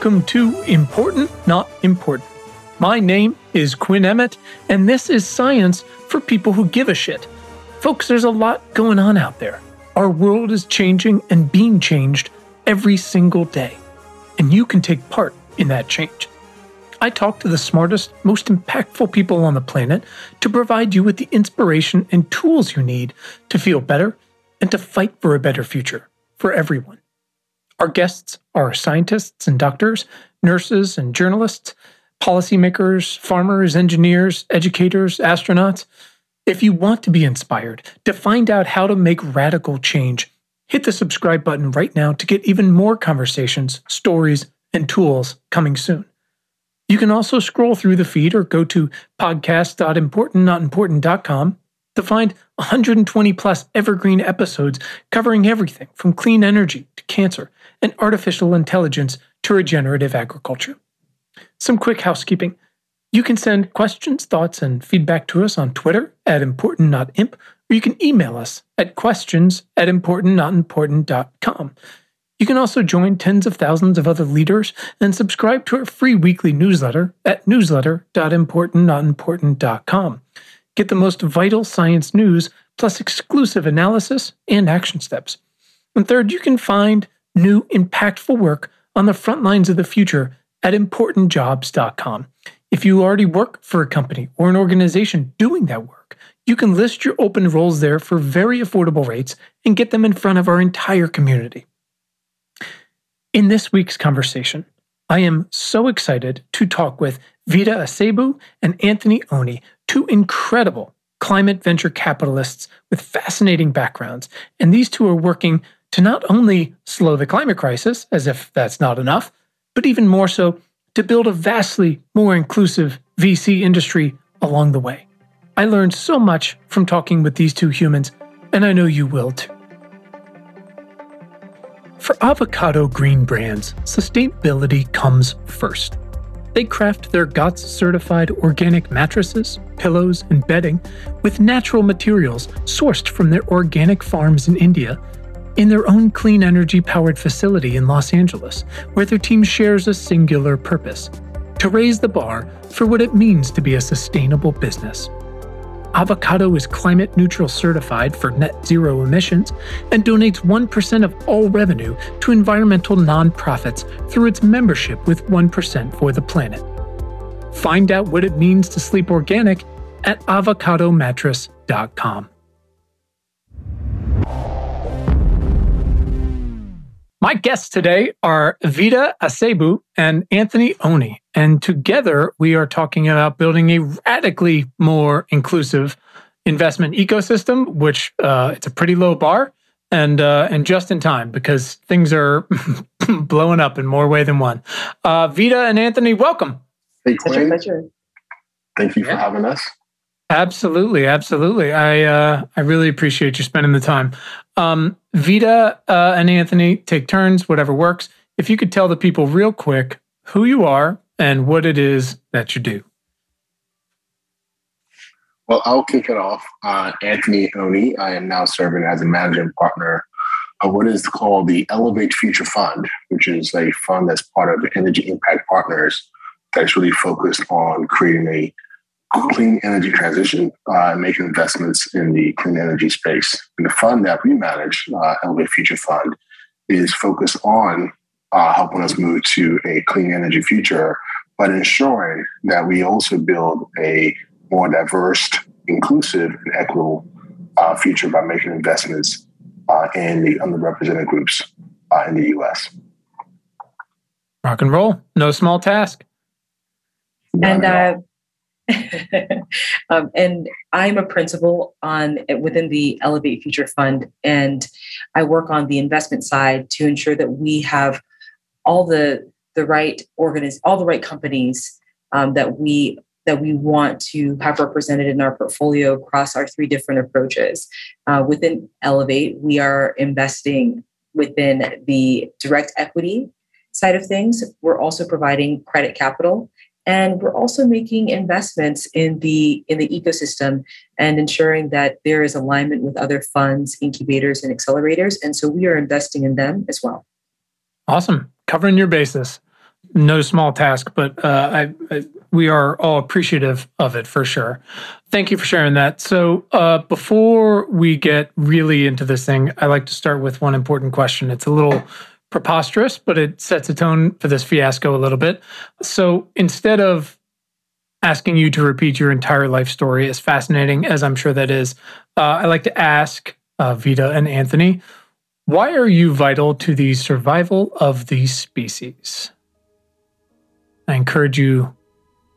welcome to Important Not Important. My name is Quinn Emmett, and this is science for people who give a shit. Folks, there's a lot going on out there. Our world is changing and being changed every single day, and you can take part in that change. I talk to the smartest, most impactful people on the planet to provide you with the inspiration and tools you need to feel better and to fight for a better future for everyone. Our guests are scientists and doctors, nurses and journalists, policymakers, farmers, engineers, educators, astronauts. If you want to be inspired to find out how to make radical change, hit the subscribe button right now to get even more conversations, stories, and tools coming soon. You can also scroll through the feed or go to podcast.importantnotimportant.com to find 120 plus evergreen episodes covering everything from clean energy to cancer and artificial intelligence to regenerative agriculture. Some quick housekeeping. You can send questions, thoughts, and feedback to us on Twitter at importantnotimp, or you can email us at questions at importantnotimportant.com. You can also join tens of thousands of other leaders and subscribe to our free weekly newsletter at newsletter.importantnotimportant.com. Get the most vital science news, plus exclusive analysis and action steps. And third, you can find new, impactful work on the front lines of the future at importantjobs.com. If you already work for a company or an organization doing that work, you can list your open roles there for very affordable rates and get them in front of our entire community. In this week's conversation, I am so excited to talk with Vida Asiegbu and Anthony Oni, two incredible climate venture capitalists with fascinating backgrounds. And these two are working to not only slow the climate crisis, as if that's not enough, but even more so to build a vastly more inclusive VC industry along the way. I learned so much from talking with these two humans, and I know you will too. For avocado green brands, sustainability comes first. They craft their GOTS certified organic mattresses, pillows, and bedding with natural materials sourced from their organic farms in India in their own clean energy powered facility in Los Angeles, where their team shares a singular purpose to raise the bar for what it means to be a sustainable business. Avocado is climate neutral certified for net zero emissions and donates 1% of all revenue to environmental nonprofits through its membership with 1% for the planet. Find out what it means to sleep organic at avocadomattress.com. My guests today are Vida Asiegbu and Anthony Oni. And together we are talking about building a radically more inclusive investment ecosystem, which uh, it's a pretty low bar and uh, and just in time because things are blowing up in more way than one. Uh, Vida and Anthony, welcome. Hey, Quinn. Thank you for having us. Absolutely, absolutely. I uh, I really appreciate you spending the time. Um, Vida uh, and Anthony take turns, whatever works. If you could tell the people real quick who you are and what it is that you do. Well, I'll kick it off. Uh, Anthony Oni. I am now serving as a managing partner of what is called the Elevate Future Fund, which is a fund that's part of Energy Impact Partners that's really focused on creating a clean energy transition uh, and making investments in the clean energy space. And the fund that we manage, uh, Elevate Future Fund, is focused on uh, helping us move to a clean energy future, but ensuring that we also build a more diverse, inclusive, and equitable uh, future by making investments uh, in the underrepresented groups uh, in the U.S. Rock and roll, no small task. And uh, um, and I'm a principal on within the Elevate Future Fund, and I work on the investment side to ensure that we have all the the right organiz- all the right companies um, that we that we want to have represented in our portfolio across our three different approaches. Uh, within Elevate, we are investing within the direct equity side of things. We're also providing credit capital and we're also making investments in the in the ecosystem and ensuring that there is alignment with other funds incubators and accelerators and so we are investing in them as well awesome covering your basis no small task, but uh, I, I, we are all appreciative of it for sure. Thank you for sharing that. So, uh, before we get really into this thing, I like to start with one important question. It's a little preposterous, but it sets a tone for this fiasco a little bit. So, instead of asking you to repeat your entire life story, as fascinating as I'm sure that is, uh, I like to ask uh, Vida and Anthony, why are you vital to the survival of the species? I encourage you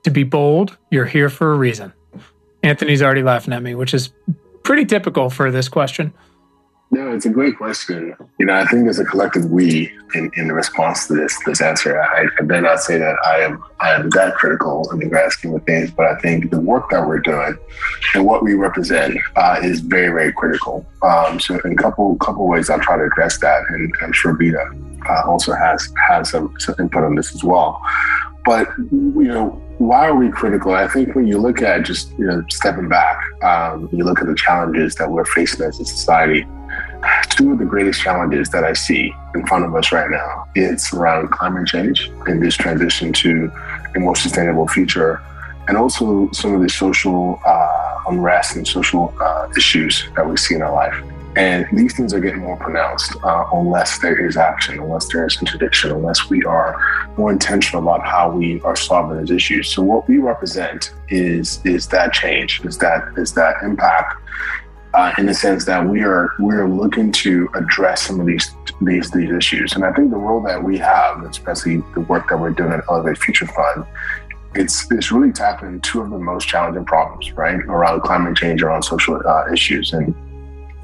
to be bold. You're here for a reason. Anthony's already laughing at me, which is pretty typical for this question. No, it's a great question. You know, I think there's a collective we in, in response to this this answer. I, I dare not say that I am I am that critical in the grand scheme of things, but I think the work that we're doing and what we represent uh, is very very critical. Um, so, in a couple couple ways, I'll try to address that, and I'm sure Vida uh, also has has some, some input on this as well. But you know, why are we critical? I think when you look at just you know stepping back, um, you look at the challenges that we're facing as a society two of the greatest challenges that I see in front of us right now. It's around climate change and this transition to a more sustainable future, and also some of the social uh, unrest and social uh, issues that we see in our life. And these things are getting more pronounced uh, unless there is action, unless there is interdiction, unless we are more intentional about how we are solving those issues. So what we represent is is that change, is that is that impact uh, in the sense that we are we are looking to address some of these these these issues. And I think the role that we have, especially the work that we're doing at Elevate Future Fund, it's it's really tackling two of the most challenging problems, right, around climate change, around social uh, issues, and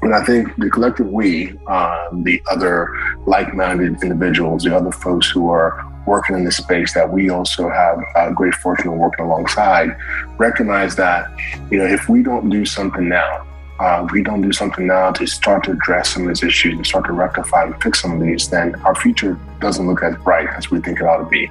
and I think the collective we, um, the other like-minded individuals, the other folks who are working in the space that we also have a great fortune of working alongside, recognize that you know if we don't do something now, uh, we don't do something now to start to address some of these issues and start to rectify and fix some of these, then our future doesn't look as bright as we think it ought to be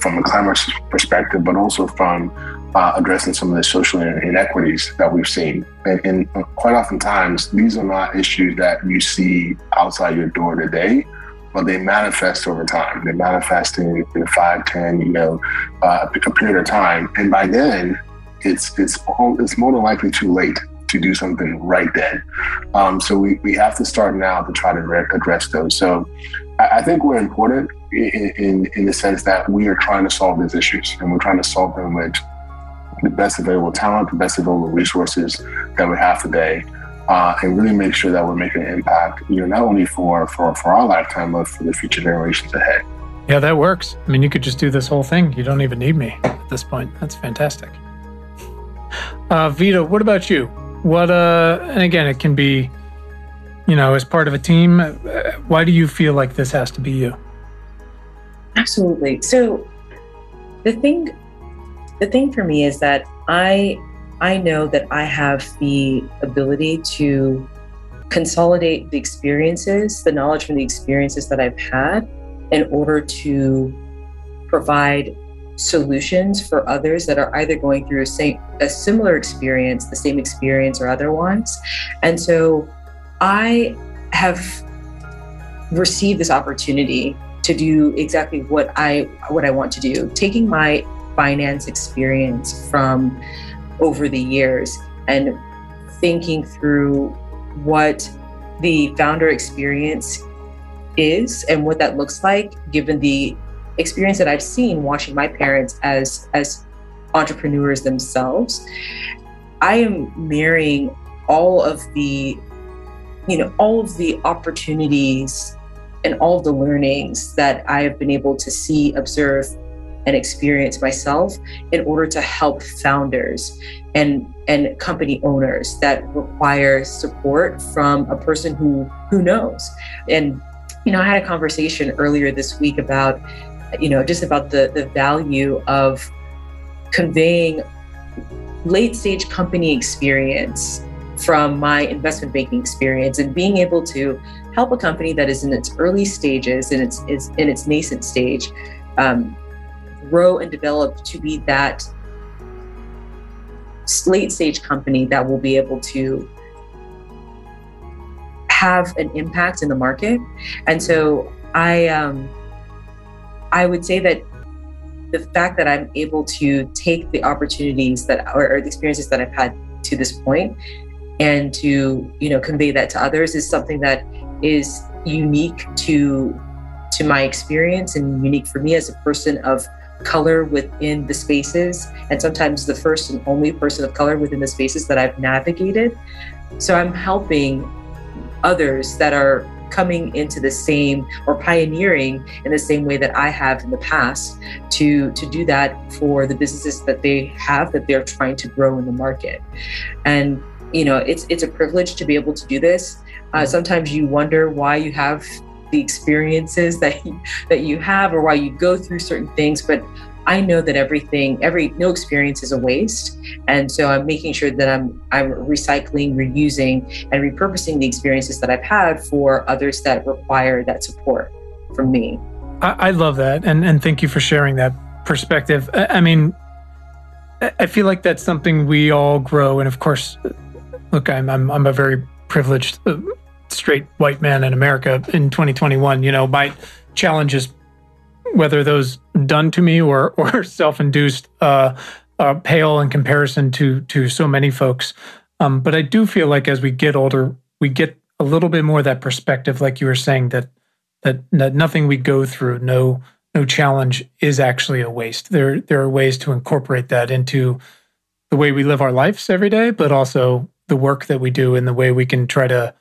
from a climate perspective, but also from uh, addressing some of the social inequities that we've seen. And, and quite oftentimes, these are not issues that you see outside your door today, but they manifest over time. They manifest in, in five, ten, you know, uh, a period of time, and by then, it's it's all, it's more than likely too late to do something right then. Um, so we, we have to start now to try to re- address those. So I, I think we're important in, in, in the sense that we are trying to solve these issues and we're trying to solve them with the best available talent, the best available resources that we have today. Uh, and really make sure that we're making an impact, you know, not only for, for, for our lifetime, but for the future generations ahead. Yeah, that works. I mean, you could just do this whole thing. You don't even need me at this point. That's fantastic. Uh, Vida, what about you? What uh and again it can be you know as part of a team why do you feel like this has to be you? Absolutely. So the thing the thing for me is that I I know that I have the ability to consolidate the experiences, the knowledge from the experiences that I've had in order to provide solutions for others that are either going through a, same, a similar experience, the same experience, or other ones. And so I have received this opportunity to do exactly what I what I want to do, taking my finance experience from over the years and thinking through what the founder experience is and what that looks like given the experience that I've seen watching my parents as as entrepreneurs themselves, I am marrying all of the, you know, all of the opportunities and all of the learnings that I have been able to see, observe, and experience myself in order to help founders and and company owners that require support from a person who who knows. And you know, I had a conversation earlier this week about you know, just about the, the value of conveying late stage company experience from my investment banking experience and being able to help a company that is in its early stages and its is in its nascent stage um, grow and develop to be that late stage company that will be able to have an impact in the market. And so i um, I would say that the fact that I'm able to take the opportunities that or, or the experiences that I've had to this point and to you know convey that to others is something that is unique to to my experience and unique for me as a person of color within the spaces and sometimes the first and only person of color within the spaces that I've navigated. So I'm helping others that are coming into the same or pioneering in the same way that I have in the past to to do that for the businesses that they have that they're trying to grow in the market. And you know, it's it's a privilege to be able to do this. Uh, sometimes you wonder why you have the experiences that you, that you have or why you go through certain things, but I know that everything, every no experience is a waste, and so I'm making sure that I'm I'm recycling, reusing, and repurposing the experiences that I've had for others that require that support from me. I, I love that, and and thank you for sharing that perspective. I, I mean, I feel like that's something we all grow, and of course, look, I'm I'm, I'm a very privileged uh, straight white man in America in 2021. You know, my challenges whether those done to me or or self-induced uh, uh, pale in comparison to to so many folks. Um, but I do feel like as we get older, we get a little bit more that perspective, like you were saying, that that, that nothing we go through, no no challenge is actually a waste. There there are ways to incorporate that into the way we live our lives every day, but also the work that we do and the way we can try to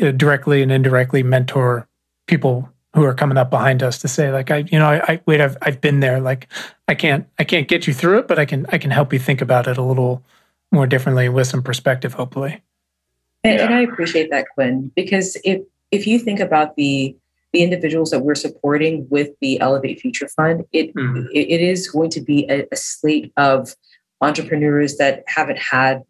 uh, directly and indirectly mentor people who are coming up behind us to say like I you know I, I, wait I've I've been there like I can't I can't get you through it but I can I can help you think about it a little more differently with some perspective hopefully. And, yeah. and I appreciate that Quinn because if if you think about the the individuals that we're supporting with the Elevate Future Fund, it mm-hmm. it, it is going to be a, a slate of entrepreneurs that haven't had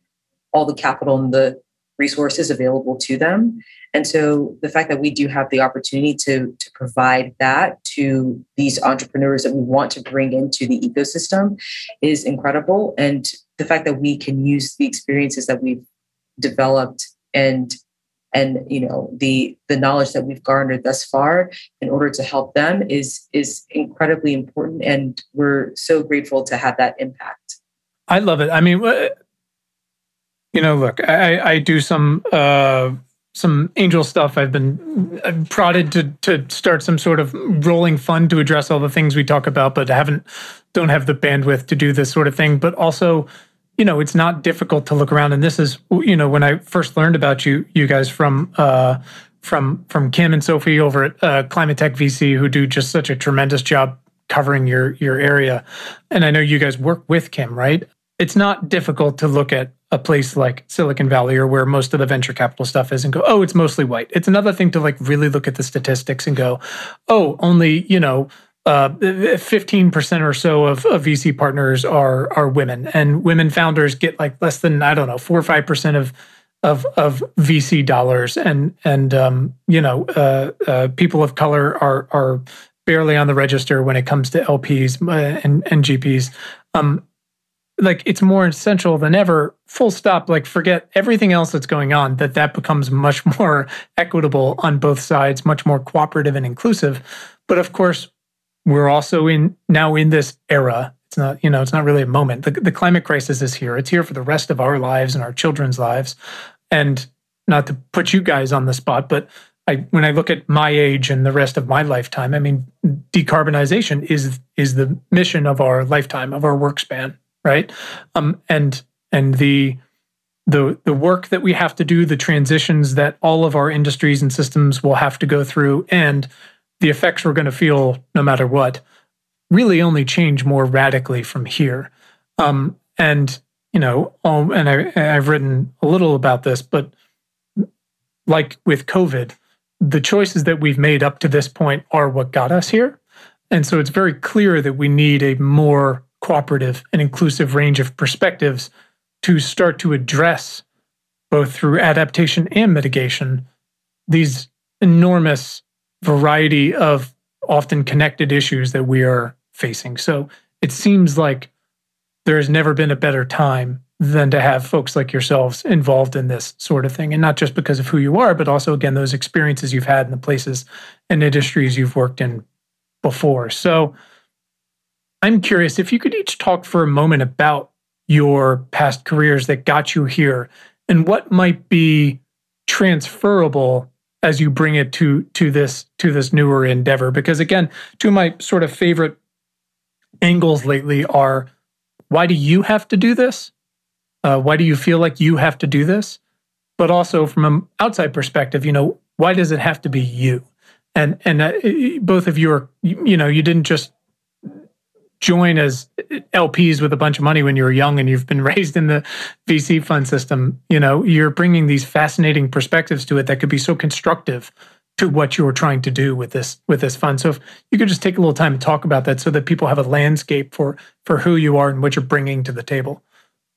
all the capital and the resources available to them. And so the fact that we do have the opportunity to, to provide that to these entrepreneurs that we want to bring into the ecosystem is incredible. And the fact that we can use the experiences that we've developed and and you know the the knowledge that we've garnered thus far in order to help them is is incredibly important and we're so grateful to have that impact i love it i mean uh, you know, look, I, I do some uh, some angel stuff. I've been I've prodded to to start some sort of rolling fund to address all the things we talk about, but haven't don't have the bandwidth to do this sort of thing. But also, you know, it's not difficult to look around. And this is, you know, when I first learned about you, you guys from uh, from from Kim and Sophie over at uh, Climate Tech VC, who do just such a tremendous job covering your your area. And I know you guys work with Kim, right? It's not difficult to look at a place like Silicon Valley or where most of the venture capital stuff is and go, oh, it's mostly white. It's another thing to like really look at the statistics and go, oh, only, you know, uh, 15% or so of, of VC partners are are women and women founders get like less than, I don't know, four or 5% of of of VC dollars and and um, you know uh, uh, people of color are are barely on the register when it comes to LPs uh, and and GPs. Um, like it's more essential than ever full stop like forget everything else that's going on that that becomes much more equitable on both sides much more cooperative and inclusive. But of course we're also in now in this era. It's not you know it's not really a moment. The, the climate crisis is here. It's here for the rest of our lives and our children's lives. And not to put you guys on the spot but I, when I look at my age and the rest of my lifetime, I mean, decarbonization is is the mission of our lifetime, of our work span right? Um, and and the the the work that we have to do, the transitions that all of our industries and systems will have to go through, and the effects we're going to feel no matter what, really only change more radically from here. Um, and you know, um, and I, I've written a little about this, but like with COVID, the choices that we've made up to this point are what got us here. And so it's very clear that we need a more cooperative and inclusive range of perspectives to start to address, both through adaptation and mitigation, these enormous variety of often connected issues that we are facing. So it seems like there has never been a better time than to have folks like yourselves involved in this sort of thing. And not just because of who you are, but also, again, those experiences you've had in the places and industries you've worked in before. So I'm curious if you could each talk for a moment about your past careers that got you here and what might be transferable as you bring it to to this to this newer endeavor. Because again two of my sort of favorite angles lately are why do you have to do this? Uh, why do you feel like you have to do this? But also from an outside perspective you know why does it have to be you? And and uh, both of you are you know you didn't just join as LPs with a bunch of money when you were young and you've been raised in the VC fund system, you know, you're bringing these fascinating perspectives to it that could be so constructive to what you're trying to do with this with this fund. So if you could just take a little time to talk about that so that people have a landscape for for who you are and what you're bringing to the table.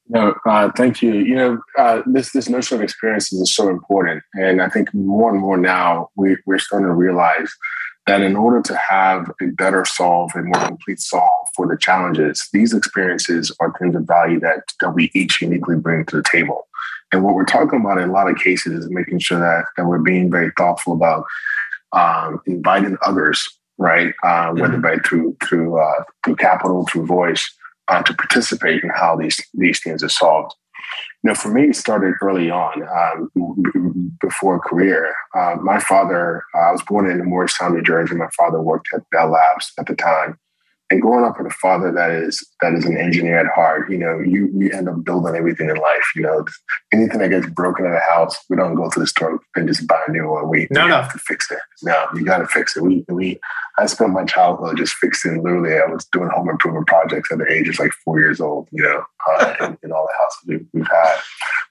No, uh, thank you. You know, uh, this this notion of experiences is so important, and I think more and more now we, we're starting to realize that in order to have a better solve and more complete solve for the challenges, these experiences are things of value that, that we each uniquely bring to the table. And what we're talking about in a lot of cases is making sure that, that we're being very thoughtful about um, inviting others, right? Uh, whether mm-hmm. by through through uh, through capital, through voice, uh, to participate in how these these things are solved. You know, for me, it started early on, um, before career. Uh, my father, uh, I was born in Morristown, New Jersey. My father worked at Bell Labs at the time, and growing up with a father that is that is an engineer at heart, you know, you you end up building everything in life. You know, anything that gets broken in the house, we don't go to the store and just buy a new one. We, no, we no. have to fix it. No, you got to fix it. We we I spent my childhood just fixing. Literally, I was doing home improvement projects at the age of like four years old. You know, uh, in, in, all the houses we've, we've had.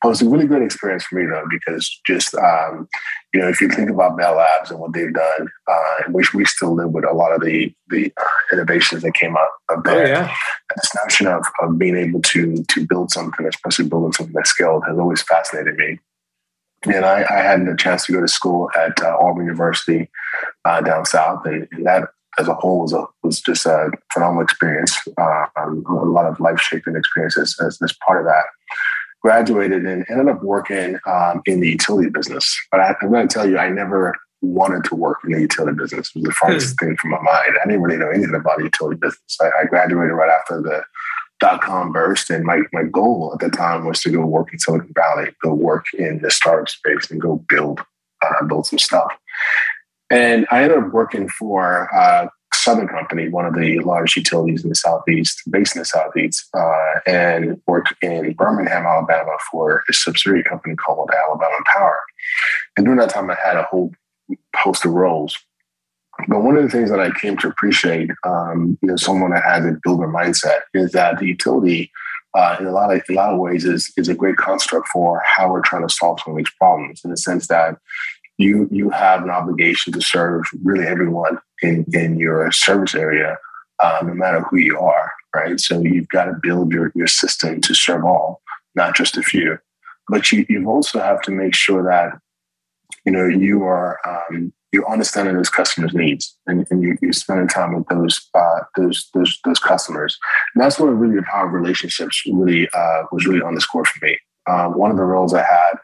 But it was a really great experience for me though, because just um, you know, if you think about Bell Labs and what they've done, uh, we we still live with a lot of the the innovations that came out of there. Oh, yeah. This notion of, of being able to to build something, especially building something that scaled, has always fascinated me. And I, I had a chance to go to school at uh, Auburn University uh, down south, and, and, that as a whole was a, was just a phenomenal experience. Uh, um, a lot of life shaping experiences as, as part of that graduated and ended up working um, in the utility business. But I, am going to tell you, I never wanted to work in the utility business. It was the farthest mm. thing from my mind. I didn't really know anything about the utility business. I, I, graduated right after the dot com burst, and my, my goal at the time was to go work in Silicon Valley, go work in the startup space, and go build uh, build some stuff. And I ended up working for uh, Southern Company, one of the largest utilities in the Southeast, based in the Southeast, uh, and worked in Birmingham, Alabama for a subsidiary company called Alabama Power. And during that time, I had a whole host of roles. But one of the things that I came to appreciate, um, you know, someone that has a builder mindset, is that the utility, uh, in a lot of a lot of ways, is is a great construct for how we're trying to solve some of these problems. In the sense that you you have an obligation to serve really everyone in in your service area, uh, no matter who you are, right? So you've got to build your your system to serve all, not just a few. But you you also have to make sure that you know you are um, you're understanding those customers' needs and, and you, you're spending time with those uh, those those those customers. And that's where really the power of relationships really uh, was really underscored for me. Um, one of the roles I had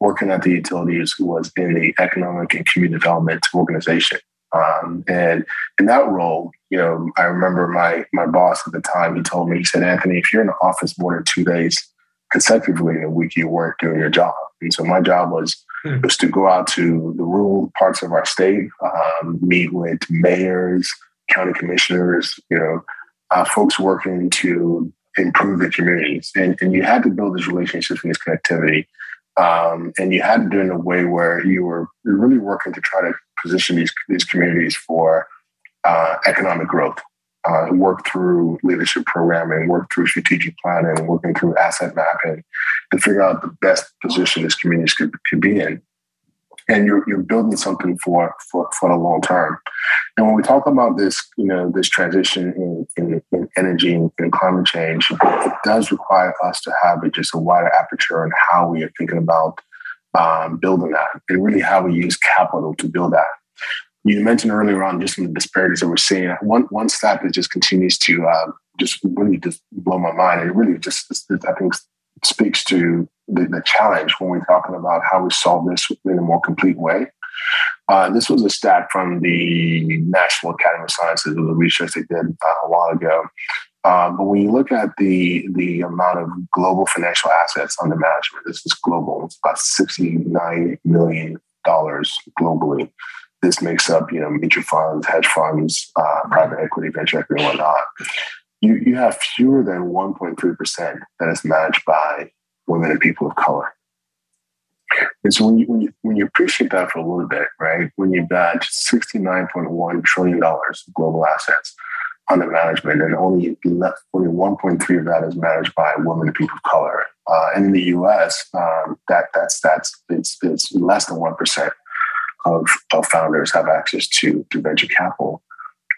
working at the utilities was in the economic and community development organization. Um, and in that role, you know, I remember my my boss at the time. He told me, he said, "Anthony, if you're in the office more than two days consecutively in a week, you weren't doing your job." And so my job was. Was to go out to the rural parts of our state, um, meet with mayors, county commissioners, you know, uh, folks working to improve the communities, and and you had to build these relationships and this connectivity. Um, and you had to do it in a way where you were really working to try to position these these communities for uh, economic growth. Uh, work through leadership programming, work through strategic planning, working through asset mapping, to figure out the best position this community could, could be in. And you're, you're building something for, for, for the long term. And when we talk about this, you know, this transition in, in, in energy and, and, climate change, it does require us to have just a wider aperture on how we are thinking about um, building that and really how we use capital to build that. You mentioned earlier on just of the disparities that we're seeing. One one stat that just continues to uh, just really just blow my mind. It really just I think speaks to the, the challenge when we're talking about how we solve this in a more complete way. Uh, this was a stat from the National Academy of Sciences, of the research they did uh, a while ago. Uh, but when you look at the the amount of global financial assets under management, this is global. It's about sixty nine million dollars globally. This makes up, you know, mutual funds, hedge funds, uh, private equity, venture equity, and whatnot. You you have fewer than one point three percent that is managed by women and people of color. And so when you, when you when you appreciate that for a little bit, right? When you've got sixty nine point one trillion dollars of global assets under management, and only only one point three of that is managed by women and people of color. Uh, and in the U.S., um, that that's that's it's, it's less than one percent of, of founders have access to to venture capital.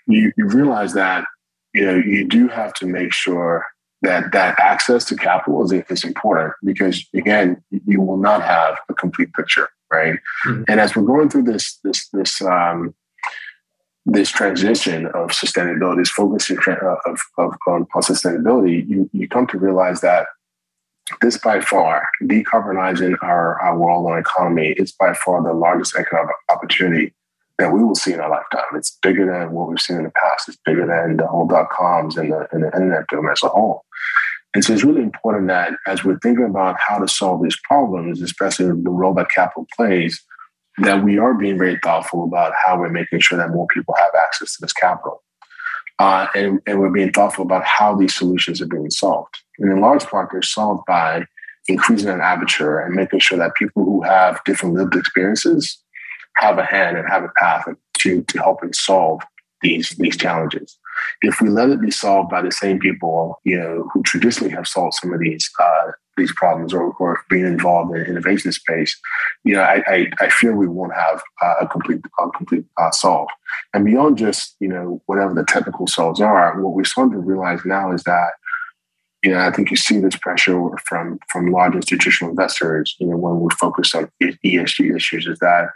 You, you realize that you know you do have to make sure that that access to capital is, is important because again you will not have a complete picture right mm-hmm. and as we're going through this this this um, this transition of sustainability this focusing of, of, on, on sustainability you, you come to realize that this by far decarbonizing our, our world and economy is by far the largest economic opportunity that we will see in our lifetime. It's bigger than what we've seen in the past. It's bigger than the whole dot coms and the, and the internet boom as a whole. And so it's really important that as we're thinking about how to solve these problems, especially the role that capital plays, that we are being very thoughtful about how we're making sure that more people have access to this capital. Uh, and, and we're being thoughtful about how these solutions are being solved. And in large part, they're solved by increasing an aperture and making sure that people who have different lived experiences have a hand and have a path to, to helping solve these, these challenges. If we let it be solved by the same people, you know, who traditionally have solved some of these uh, these problems or, or being involved in innovation space, you know, I, I, I fear we won't have uh, a complete a complete uh, solve. And beyond just you know whatever the technical solves are, what we're starting to realize now is that you know, I think you see this pressure from from large institutional investors. You know, when we're focused on ESG issues, is that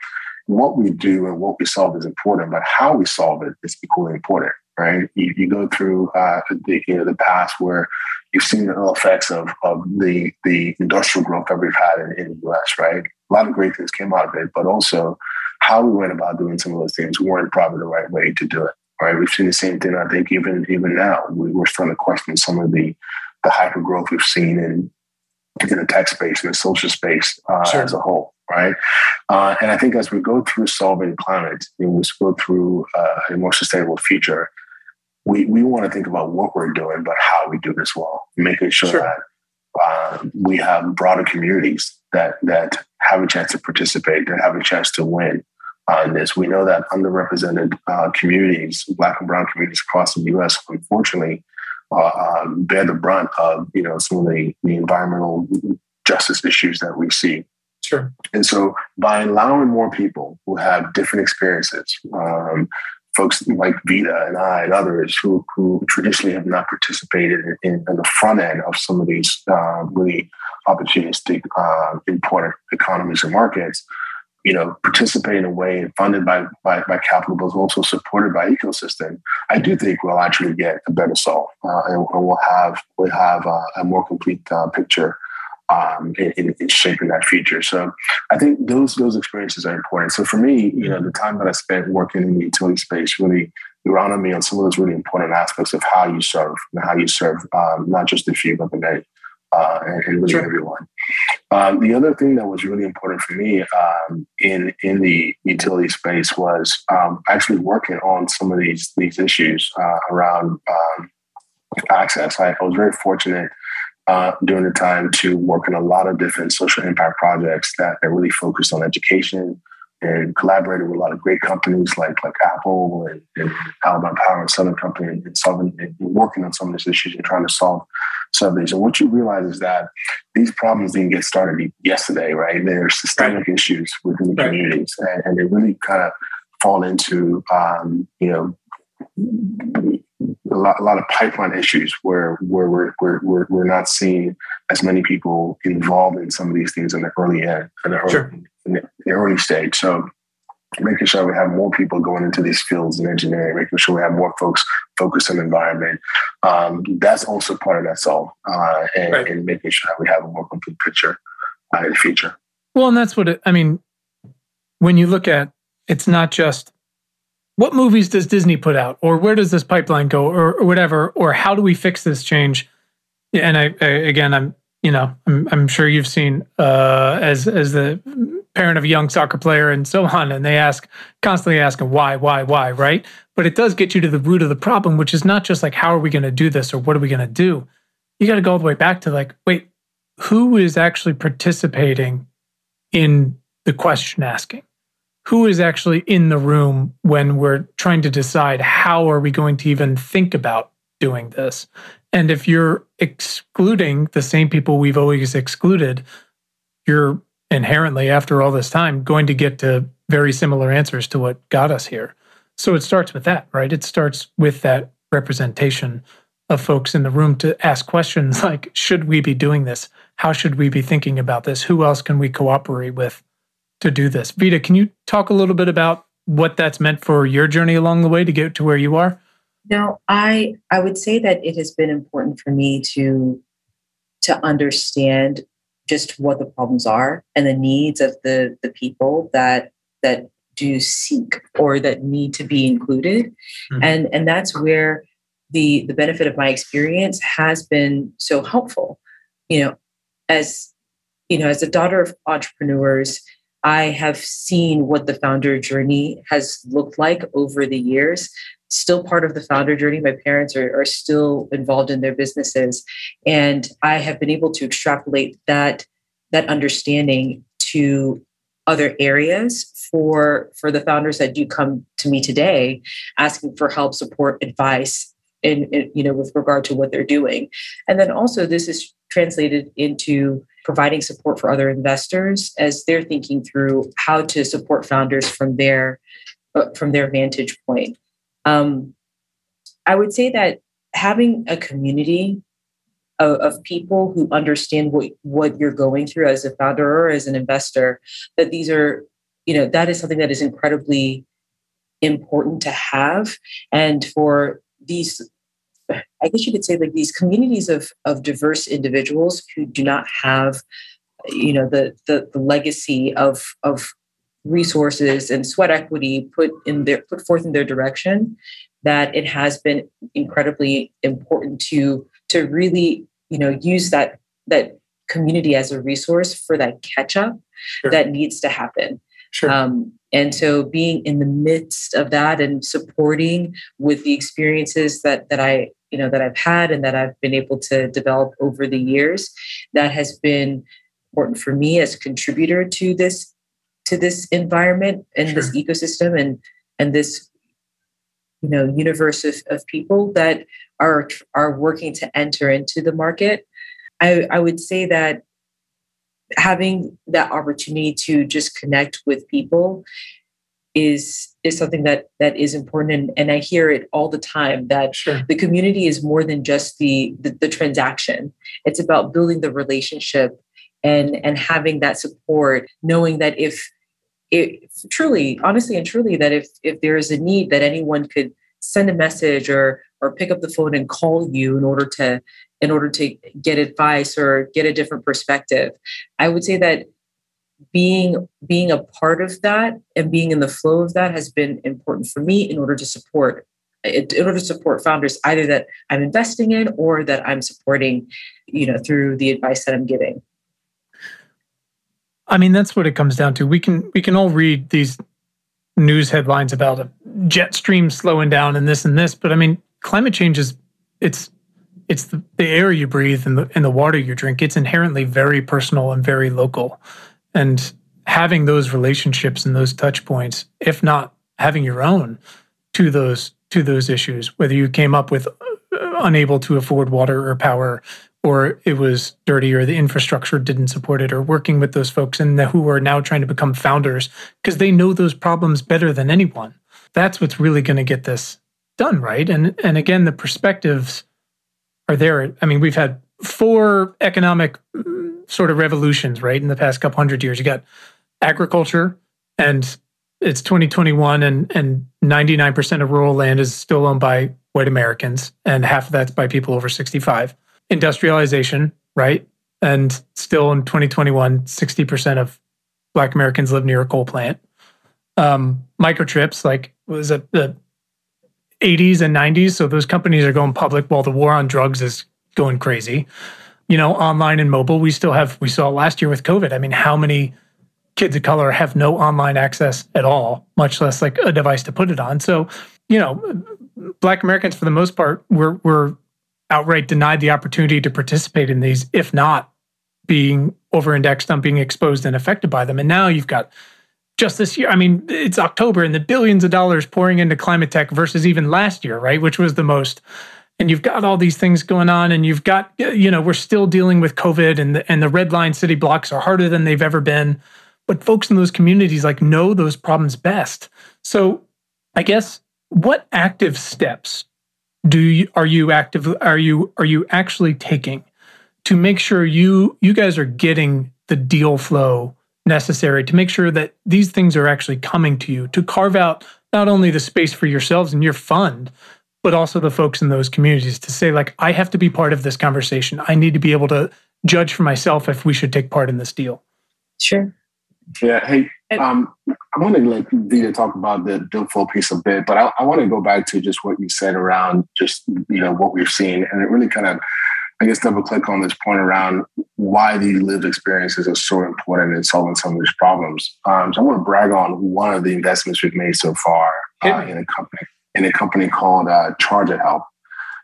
what we do and what we solve is important, but how we solve it is equally important, right? You, you go through uh, the you know the past where you've seen the effects of of the the industrial growth that we've had in, in the U.S. Right, a lot of great things came out of it, but also how we went about doing some of those things weren't probably the right way to do it. Right, we've seen the same thing. I think even even now we, we're starting to question some of the the hyper growth we've seen in in the tech space and the social space uh, sure. as a whole right? Uh, and I think as we go through solving climate, and we go through uh, a more sustainable future, we, we want to think about what we're doing, but how we do this well, making sure, sure. that uh, we have broader communities that that have a chance to participate, that have a chance to win on this. We know that underrepresented uh, communities, Black and Brown communities across the U.S., unfortunately, uh, um, bear the brunt of you know some of the, the environmental justice issues that we see. Sure. And so by allowing more people who have different experiences, um, folks like Vida and I and others who, who traditionally have not participated in, in, the front end of some of these uh, really opportunistic, uh, important economies and markets, you know, participate in a way funded by, by, by capital, but also supported by ecosystem, I do think we'll actually get a better solve uh, and, and, we'll have, we'll have uh, a more complete uh, picture um, in, in, shaping that future. So I think those those experiences are important. So for me, you know, the time that I spent working in the utility space really grounded me on some of those really important aspects of how you serve and how you serve um, not just the few but the many. Uh, and, and, really sure. everyone. Um, the other thing that was really important for me um, in in the utility space was um, actually working on some of these these issues uh, around um, access. I, I was very fortunate uh, during the time to work on a lot of different social impact projects that are really focused on education and collaborated with a lot of great companies like like Apple and, and Alabama Power and Southern Company and, and Southern and working on some of these issues and trying to solve some of these. And what you realize is that these problems didn't get started yesterday, right? They're systemic right. issues within the right. communities, and, and, they really kind of fall into um, you know a lot, a lot of pipeline issues where where we're, we're, we're, we're not seeing as many people involved in some of these things in the early end, in the early, sure. in the early stage. So making sure we have more people going into these fields in engineering, making sure we have more folks focused on environment. Um, that's also part of that solve, uh, and, right. and, making sure that we have a more complete picture uh, in the future. Well, and that's what it, I mean. When you look at It's not just what movies does Disney put out, or where does this pipeline go, or, or whatever, or how do we fix this change? And I, I again, I'm you know, I'm, I'm sure you've seen uh, as as the parent of a young soccer player and so on, and they ask constantly asking why, why, why, right? But it does get you to the root of the problem, which is not just like how are we going to do this or what are we going to do. You got to go all the way back to like, wait, who is actually participating in the question asking? Who is actually in the room when we're trying to decide how are we going to even think about doing this? And if you're excluding the same people we've always excluded, you're inherently, after all this time, going to get to very similar answers to what got us here. So it starts with that, right? It starts with that representation of folks in the room to ask questions like Should we be doing this? How should we be thinking about this? Who else can we cooperate with to do this? Vida, can you talk a little bit about what that's meant for your journey along the way to get to where you are? No, I I would say that it has been important for me to to understand just what the problems are and the needs of the the people that that do seek or that need to be included mm-hmm. and and that's where the the benefit of my experience has been so helpful you know as you know as a daughter of entrepreneurs i have seen what the founder journey has looked like over the years still part of the founder journey. My parents are, are still involved in their businesses. And I have been able to extrapolate that, that understanding to other areas for, for the founders that do come to me today asking for help, support, advice in you know with regard to what they're doing. And then also this is translated into providing support for other investors as they're thinking through how to support founders from their uh, from their vantage point. Um, I would say that having a community of, of, people who understand what, what you're going through as a founder or as an investor, that these are, you know, that is something that is incredibly important to have. And for these, I guess you could say like these communities of, of diverse individuals who do not have, you know, the, the, the legacy of, of resources and sweat equity put in their put forth in their direction that it has been incredibly important to to really you know use that that community as a resource for that catch up sure. that needs to happen sure. um, and so being in the midst of that and supporting with the experiences that that i you know that i've had and that i've been able to develop over the years that has been important for me as a contributor to this to this environment and sure. this ecosystem and and this you know universe of, of people that are are working to enter into the market i i would say that having that opportunity to just connect with people is is something that that is important and, and i hear it all the time that sure. the community is more than just the, the the transaction it's about building the relationship and and having that support knowing that if it truly, honestly and truly, that if if there is a need that anyone could send a message or or pick up the phone and call you in order to in order to get advice or get a different perspective, I would say that being being a part of that and being in the flow of that has been important for me in order to support in order to support founders either that i'm investing in or that i'm supporting you know through the advice that i'm giving I mean, that's what it comes down to. We can we can all read these news headlines about a jet stream slowing down and this and this, but I mean, climate change is it's it's the, the air you breathe and the and the water you drink. It's inherently very personal and very local, and having those relationships and those touch points, if not having your own to those to those issues, whether you came up with uh, unable to afford water or power or it was dirty or the infrastructure didn't support it or working with those folks and who are now trying to become founders because they know those problems better than anyone. That's what's really going to get this done right? And and again the perspectives are there. I mean we've had four economic mm, sort of revolutions right in the past couple hundred years you got agriculture and it's 2021 and and 99% of rural land is still owned by white americans and half of that's by people over 65 industrialization, right? And still in 2021, 60% of Black Americans live near a coal plant. um, microchips, like was it the 80s and 90s. So those companies are going public while the war on drugs is going crazy. You know, online and mobile, we still have, we saw last year with COVID. I mean, how many kids of color have no online access at all, much less like a device to put it on? So, you know, Black Americans, for the most part, were, were outright denied the opportunity to participate in these, if not being over indexed on being exposed and affected by them. And now you've got just this year. I mean, it's October and the billions of dollars pouring into climate tech versus even last year, right? Which was the most. And you've got all these things going on, and you've got, you know, we're still dealing with COVID, and the, and the red line city blocks are harder than they've ever been. But folks in those communities like know those problems best. So, I guess what active steps do you are you active are you are you actually taking to make sure you you guys are getting the deal flow necessary to make sure that these things are actually coming to you to carve out not only the space for yourselves and your fund but also the folks in those communities to say like i have to be part of this conversation. I need to be able to judge for myself if we should take part in this deal. Sure. Yeah hey um, i want to let Vida talk about the deal flow piece a bit but I, I want to go back to just what you said around just you know what we've seen and it really kind of I guess double click on this point around why these lived experiences are so important in solving some of these problems. Um, so I want to brag on one of the investments we've made so far uh, in a company in a company called uh, ChargerHelp.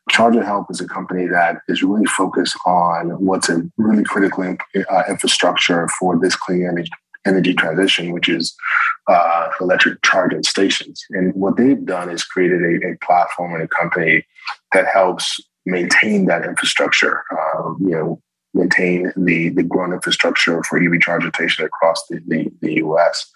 Charge It Help is a company that is really focused on what's a really critical uh, infrastructure for this clean energy, energy transition, which is uh, electric charging stations. And what they've done is created a, a platform and a company that helps maintain that infrastructure, um, you know, maintain the, the growing infrastructure for EV charging station across the, the, the US.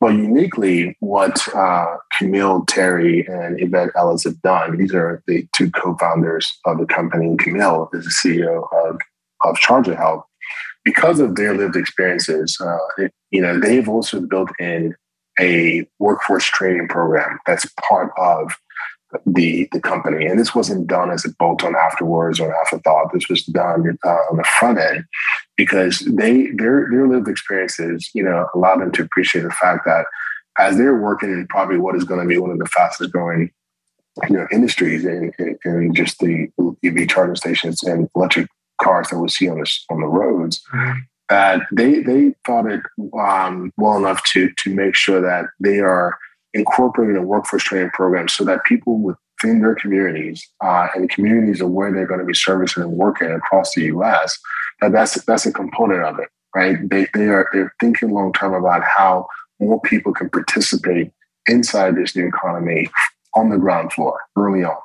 But uniquely, what uh, Kameale Terry and Evette Ellis have done, these are the two co-founders of the company. Kameale is the CEO of, of ChargerHelp. Because of their lived experiences, uh, you know, they've also built in a workforce training program that's part of the the company. And this wasn't done as a bolt on afterwards or an afterthought. This was done uh, on the front end because they their their lived experiences, you know, allowed them to appreciate the fact that as they're working in probably what is going to be one of the fastest growing you know industries in, in, in just the EV charging stations and electric cars that we see on the on the roads. Mm-hmm. That they they thought it um, well enough to to make sure that they are incorporating a workforce training program so that people within their communities uh, and the communities of where they're going to be servicing and working across the U.S. that that's that's a component of it, right? They they are they're thinking long term about how more people can participate inside this new economy on the ground floor early on.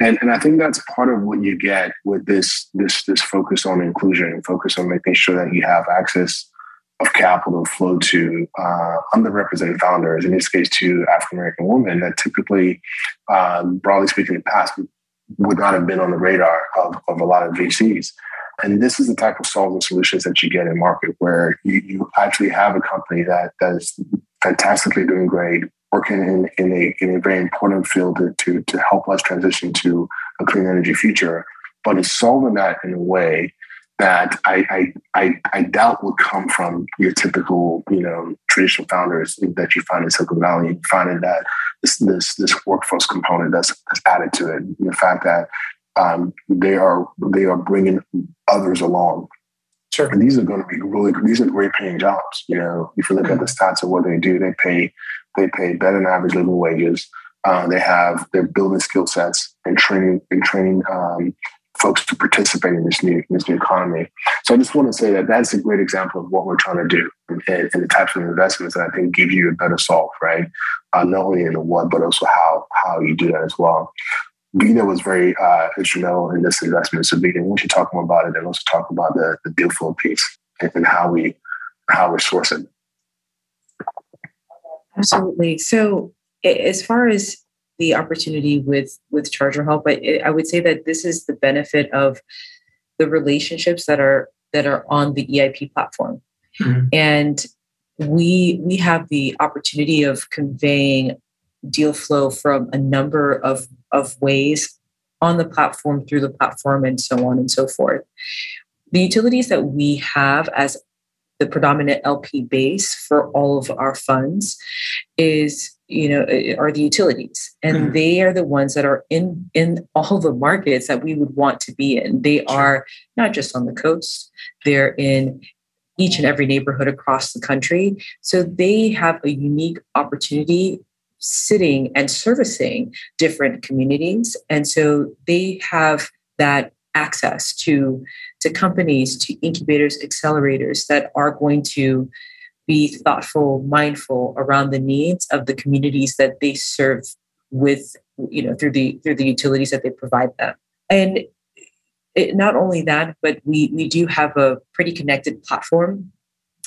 And, and I think that's part of what you get with this this this focus on inclusion and focus on making sure that you have access of capital flow to uh, underrepresented founders, in this case to African American women that typically, um, broadly speaking, in the past would not have been on the radar of, of a lot of VCs. And this is the type of solving solutions that you get in market where you, you actually have a company that, that is fantastically doing great, working in, in, a, in a very important field to, to, to help us transition to a clean energy future, but is solving that in a way that I, I, I, I, doubt would come from your typical, you know, traditional founders that you find in Silicon Valley. You find that this, this, this workforce component that's, that's added to it. The fact that um, they are they are bringing others along. Sure. And these are going to be really these are great paying jobs. You know, if you look at the stats of what they do, they pay they pay better than average living wages. Uh, they have they're building skill sets and training and training um, folks to participate in this new this new economy. So I just want to say that that's a great example of what we're trying to do and, and the types of investments that I think give you a better solve, right? Uh, not only in the what, but also how how you do that as well. Vida was very uh, instrumental in this investment. So Vida, we should talk more about it and also talk about the, the deal flow piece and, and how we how we're sourcing. Absolutely. So as far as the opportunity with with Charge It Help, I, I would say that this is the benefit of the relationships that are that are on the EIP platform, mm-hmm. and we we have the opportunity of conveying deal flow from a number of of ways on the platform through the platform and so on and so forth the utilities that we have as the predominant LP base for all of our funds is you know are the utilities. And mm-hmm. they are the ones that are in in all the markets that we would want to be in. They are not just on the coast. They're in each and every neighborhood across the country. So they have a unique opportunity sitting and servicing different communities. And so they have that access to to companies to incubators accelerators that are going to be thoughtful, mindful around the needs of the communities that they serve with, you know, through the through the utilities that they provide them. And it, not only that, but we we do have a pretty connected platform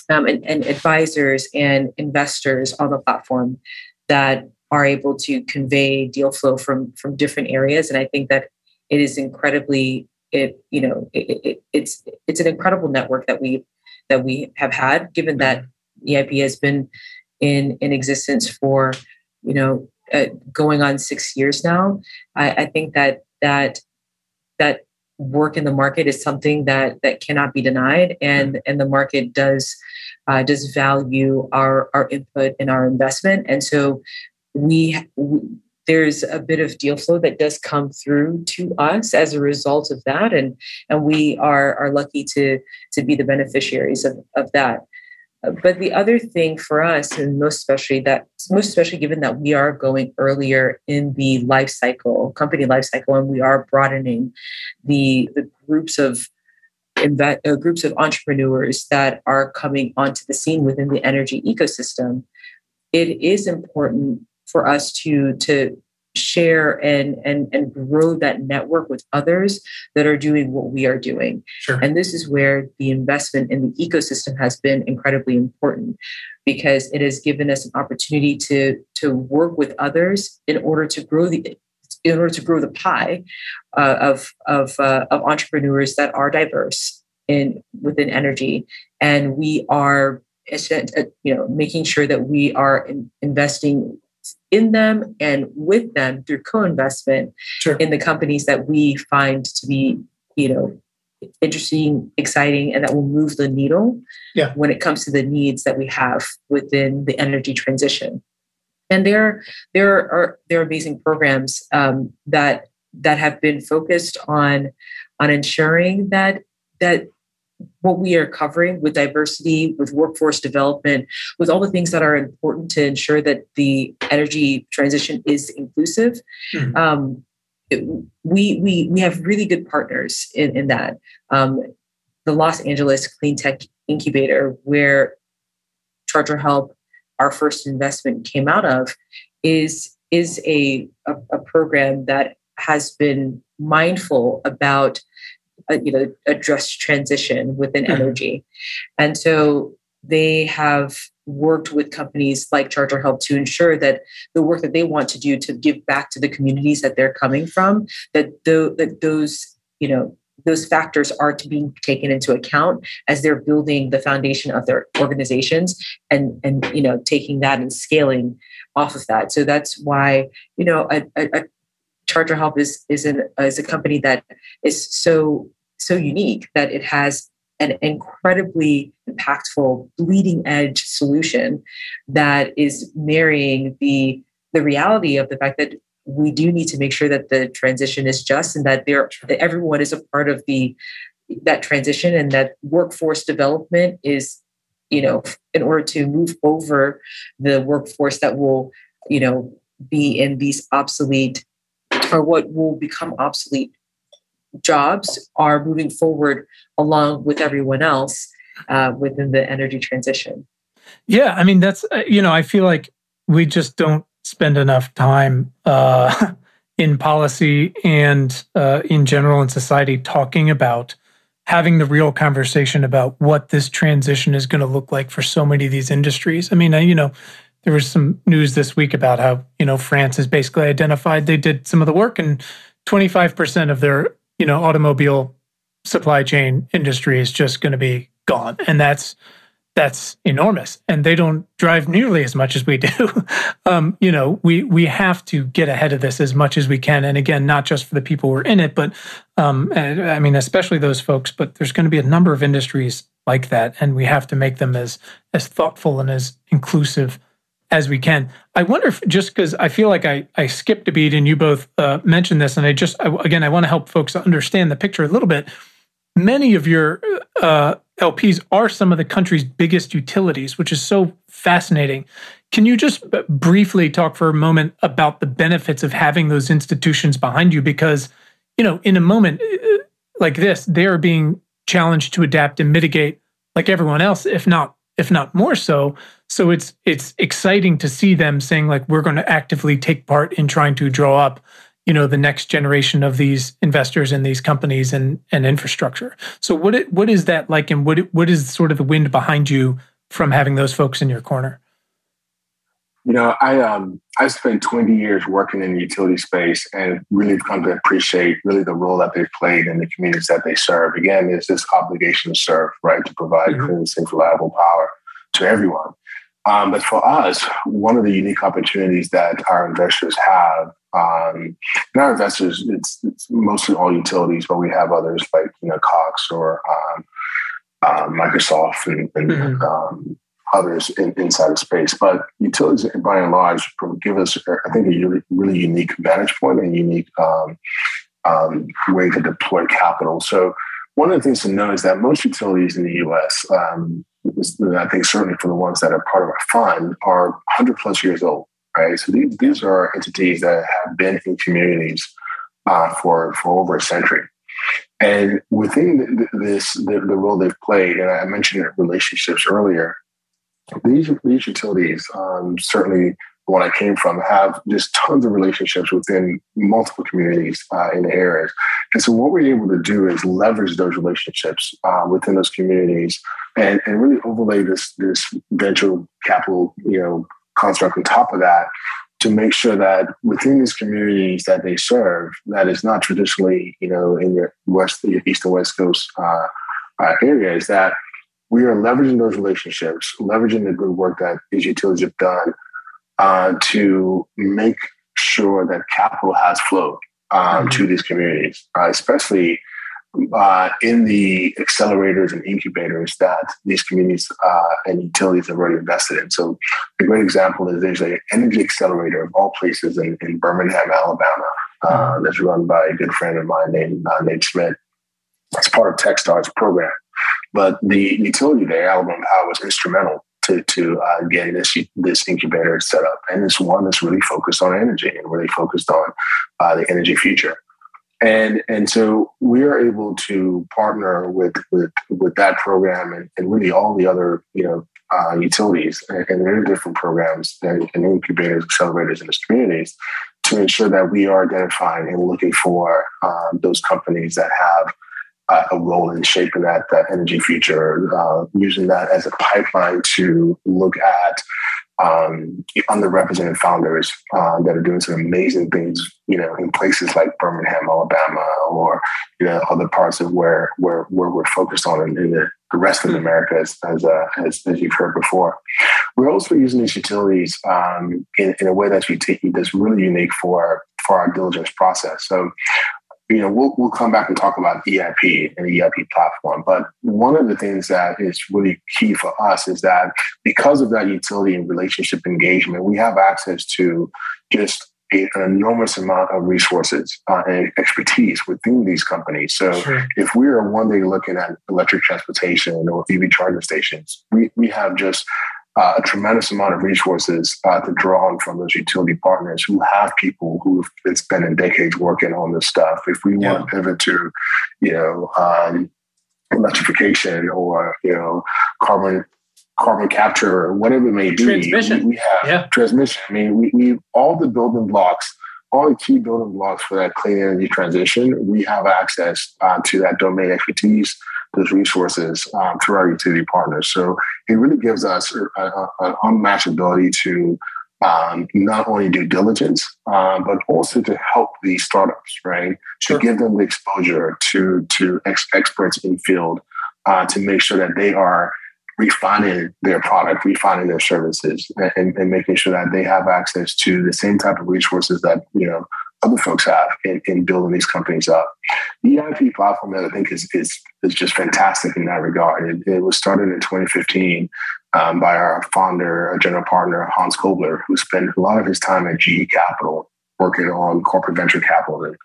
um, and, and advisors and investors on the platform that are able to convey deal flow from from different areas. And I think that it is incredibly it you know it, it, it's it's an incredible network that we that we have had given that EIP has been in in existence for you know uh, going on six years now. I, I think that that that work in the market is something that that cannot be denied, and and the market does uh, does value our our input and our investment, and so we, we there's a bit of deal flow that does come through to us as a result of that and and we are are lucky to to be the beneficiaries of, of that but the other thing for us, and most especially that, most especially given that we are going earlier in the life cycle, company life cycle, and we are broadening the the groups of invest, uh, groups of entrepreneurs that are coming onto the scene within the energy ecosystem, it is important for us to to share and and and grow that network with others that are doing what we are doing sure. and this is where the investment in the ecosystem has been incredibly important because it has given us an opportunity to to work with others in order to grow the in order to grow the pie uh, of of uh, of entrepreneurs that are diverse in within energy and we are you know making sure that we are in, investing in them and with them through co-investment sure. in the companies that we find to be, you know, interesting, exciting, and that will move the needle yeah. when it comes to the needs that we have within the energy transition. And there, there are there are amazing programs um, that that have been focused on on ensuring that that what we are covering with diversity, with workforce development, with all the things that are important to ensure that the energy transition is inclusive. Mm-hmm. Um, it, we, we, we have really good partners in, in that. Um, the Los Angeles Clean Tech Incubator, where ChargerHelp, our first investment, came out of, is, is a, a, a program that has been mindful about uh, you know address transition within mm-hmm. energy and so they have worked with companies like ChargerHelp to ensure that the work that they want to do to give back to the communities that they're coming from that, the, that those you know those factors are to be taken into account as they're building the foundation of their organizations and and you know taking that and scaling off of that so that's why you know a, a, a ChargerHelp is is an is a company that is so so unique that it has an incredibly impactful bleeding edge solution that is marrying the the reality of the fact that we do need to make sure that the transition is just and that there that everyone is a part of the that transition and that workforce development is you know in order to move over the workforce that will you know be in these obsolete or what will become obsolete jobs are moving forward along with everyone else uh, within the energy transition. Yeah, I mean that's uh, you know I feel like we just don't spend enough time uh, in policy and uh, in general in society talking about having the real conversation about what this transition is going to look like for so many of these industries. I mean, you know, there was some news this week about how you know France has basically identified they did some of the work and 25% of their you know, automobile supply chain industry is just going to be gone. And that's, that's enormous. And they don't drive nearly as much as we do. um, you know, we, we have to get ahead of this as much as we can. And again, not just for the people who are in it, but, um, I mean, especially those folks, but there's going to be a number of industries like that, and we have to make them as as thoughtful and as inclusive as we can. I wonder if just because I feel like I I skipped a beat and you both uh, mentioned this, and I just I, again I want to help folks understand the picture a little bit. Many of your uh, LPs are some of the country's biggest utilities, which is so fascinating. Can you just briefly talk for a moment about the benefits of having those institutions behind you? Because you know, in a moment uh, like this, they are being challenged to adapt and mitigate like everyone else, if not if not more so. So it's it's exciting to see them saying like we're going to actively take part in trying to draw up, you know, the next generation of these investors in these companies and and infrastructure. So what it, what is that like, and what what is sort of the wind behind you from having those folks in your corner? You know, I um I spent 20 years working in the utility space and really come to appreciate really the role that they've played in the communities that they serve. Again, there's this obligation to serve, right, to provide mm-hmm. clean, safe, reliable power to everyone. Um, but for us, one of the unique opportunities that our investors have, um, and our investors, it's, it's, mostly all utilities, but we have others like you know Cox or um, uh, Microsoft and, and mm-hmm. Others in, inside of space. But utilities, by and large, give us, I think, a really, really unique vantage point and unique um, um, way to deploy capital. So one of the things to know is that most utilities in the U.S., um, I think certainly for the ones that are part of our fund, are 100 plus years old. Right, so these, these are entities that have been in communities uh, for for over a century. And within this, the, the, role they've played, and I mentioned relationships earlier, these these utilities, um, certainly when I came from, have just tons of relationships within multiple communities uh, in the areas. And so, what we're able to do is leverage those relationships uh, within those communities and, and really overlay this this venture capital, you know, construct on top of that to make sure that within these communities that they serve, that is not traditionally, you know, in your west, the east and west coast uh, uh, areas, that we are leveraging those relationships, leveraging the good work that these utilities have done uh, to make sure that capital has flowed um, mm-hmm. to these communities, uh, especially uh, in the accelerators and incubators that these communities uh, and utilities have already invested in. So, a great example is there's an energy accelerator of all places in, in Birmingham, Alabama, uh, mm-hmm. that's run by a good friend of mine named Nate Smith. It's part of Techstars program. But the utility there, Alabama Power, was instrumental to, to uh, getting this this incubator set up. And it's one that's really focused on energy and really focused on uh, the energy future. And and so we are able to partner with with with that program and, and really all the other you know uh, utilities and, and their different programs and, and incubators, accelerators in these communities to ensure that we are identifying and looking for um, those companies that have a role in shaping that that energy future, uh, using that as a pipeline to look at um, underrepresented founders uh, that are doing some amazing things, you know, in places like Birmingham, Alabama, or you know other parts of where where where we're focused on in, in the, the, rest of America, as as, uh, as, as you've heard before. We're also using these utilities um, in, in a way that's that's really unique for for our diligence process. So you know, we'll, we'll come back and talk about EIP and the EIP platform. But one of the things that is really key for us is that because of that utility and relationship engagement, we have access to just an enormous amount of resources uh, and expertise within these companies. So sure. if we are one day looking at electric transportation or EV charging stations, we, we have just uh, a tremendous amount of resources uh, to draw on from those utility partners who have people who've been spending decades working on this stuff. If we yeah. want to pivot to, you know, um, electrification or you know, carbon carbon capture or whatever it may be, transmission. We, we have yeah. transmission. I mean, we, we all the building blocks all the key building blocks for that clean energy transition, we have access uh, to that domain expertise, those resources um, through our utility partners. So it really gives us an unmatched ability to um, not only due diligence, um, but also to help these startups, right? Sure. To give them the exposure to to ex- experts in field uh, to make sure that they are refining their product, refining their services, and, and, making sure that they have access to the same type of resources that you know other folks have in, in building these companies up. The EIP platform that I think is is is just fantastic in that regard. It, it was started in 2015 um, by our founder, a general partner Hans Kobler, who spent a lot of his time at GE Capital working on corporate venture capital,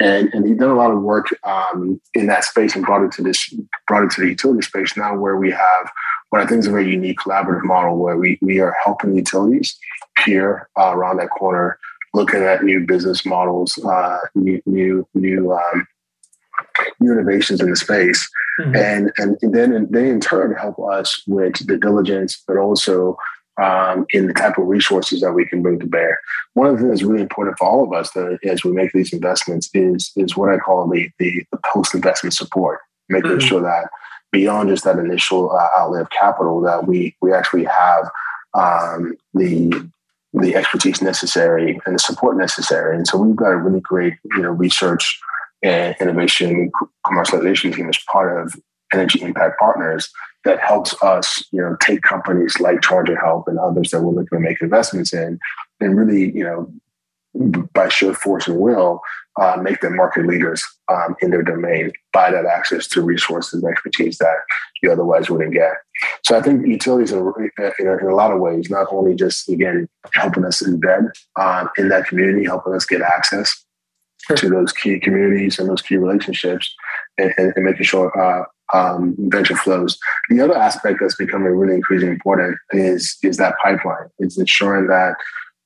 and and he's done a lot of work um, in that space and brought it to this brought it to the utility space now, where we have what I think is a very unique collaborative model where we we are helping utilities here uh, around that corner, looking at new business models, uh, new new new um, new innovations in the space, mm-hmm. and and then they in turn help us with the diligence, but also um, in the type of resources that we can bring to bear. One of the things that's really important for all of us that, as we make these investments is is what I call the the, the post investment support, making mm-hmm. sure that beyond just that initial uh, outlay of capital, that we we actually have um, the the expertise necessary and the support necessary. And so we've got a really great you know research and innovation commercialization team as part of Energy Impact Partners that helps us, you know, take companies like Charger Help and others that we're looking to make investments in, and really, you know, by sheer force and will, uh, make them market leaders um, in their domain by that access to resources and expertise that you otherwise wouldn't get. So I think utilities are, in, a, in a lot of ways, not only just, again, helping us embed um, in that community, helping us get access sure. to those key communities and those key relationships and, and, and making sure uh, um, venture flows. The other aspect that's becoming really increasingly important is is that pipeline. It's ensuring that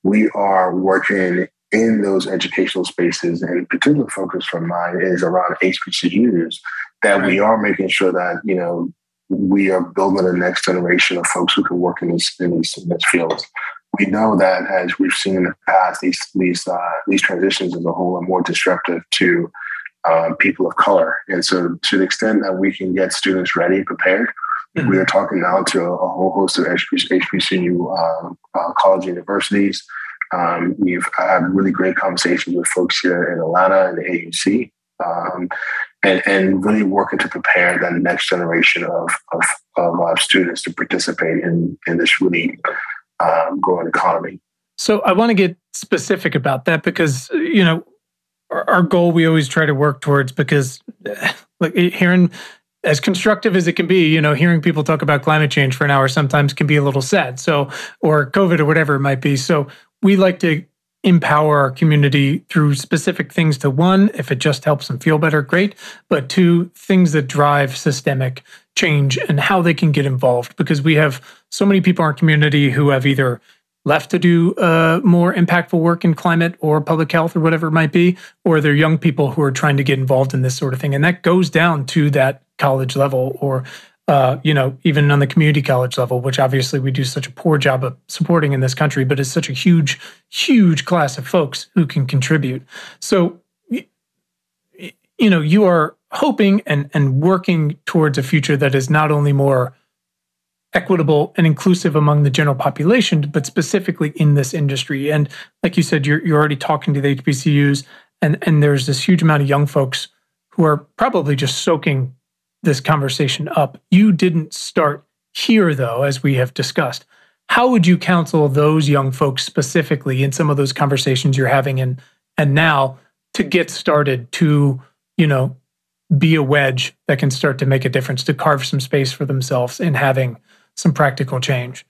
we are working in those educational spaces, and particular focus from mine is around HBCUs. That we are making sure that you know we are building the next generation of folks who can work in these in these, in these fields. We know that as we've seen in the past, these these uh, these transitions as a whole are more disruptive to um, people of color. And so, to the extent that we can get students ready, prepared, mm-hmm. we are talking now to a, a whole host of HBCU um, uh, college universities. Um, we've had really great conversations with folks here in Atlanta and the AUC, um, and, and really working to prepare the next generation of, of, of uh, students to participate in, in this really um, growing economy. So I want to get specific about that because, you know, our goal we always try to work towards because like hearing as constructive as it can be, you know, hearing people talk about climate change for an hour sometimes can be a little sad. So, or COVID or whatever it might be. So, we like to empower our community through specific things to one, if it just helps them feel better, great. But two, things that drive systemic change and how they can get involved because we have so many people in our community who have either left to do uh, more impactful work in climate or public health or whatever it might be, or they're young people who are trying to get involved in this sort of thing. And that goes down to that college level or, uh, you know, even on the community college level, which obviously we do such a poor job of supporting in this country, but it's such a huge, huge class of folks who can contribute. So, you know, you are hoping and, and working towards a future that is not only more equitable and inclusive among the general population, but specifically in this industry. And like you said, you're, you're already talking to the HBCUs, and, and there's this huge amount of young folks who are probably just soaking this conversation up. You didn't start here, though, as we have discussed. How would you counsel those young folks specifically in some of those conversations you're having and and now to get started to, you know, be a wedge that can start to make a difference, to carve some space for themselves in having some practical change?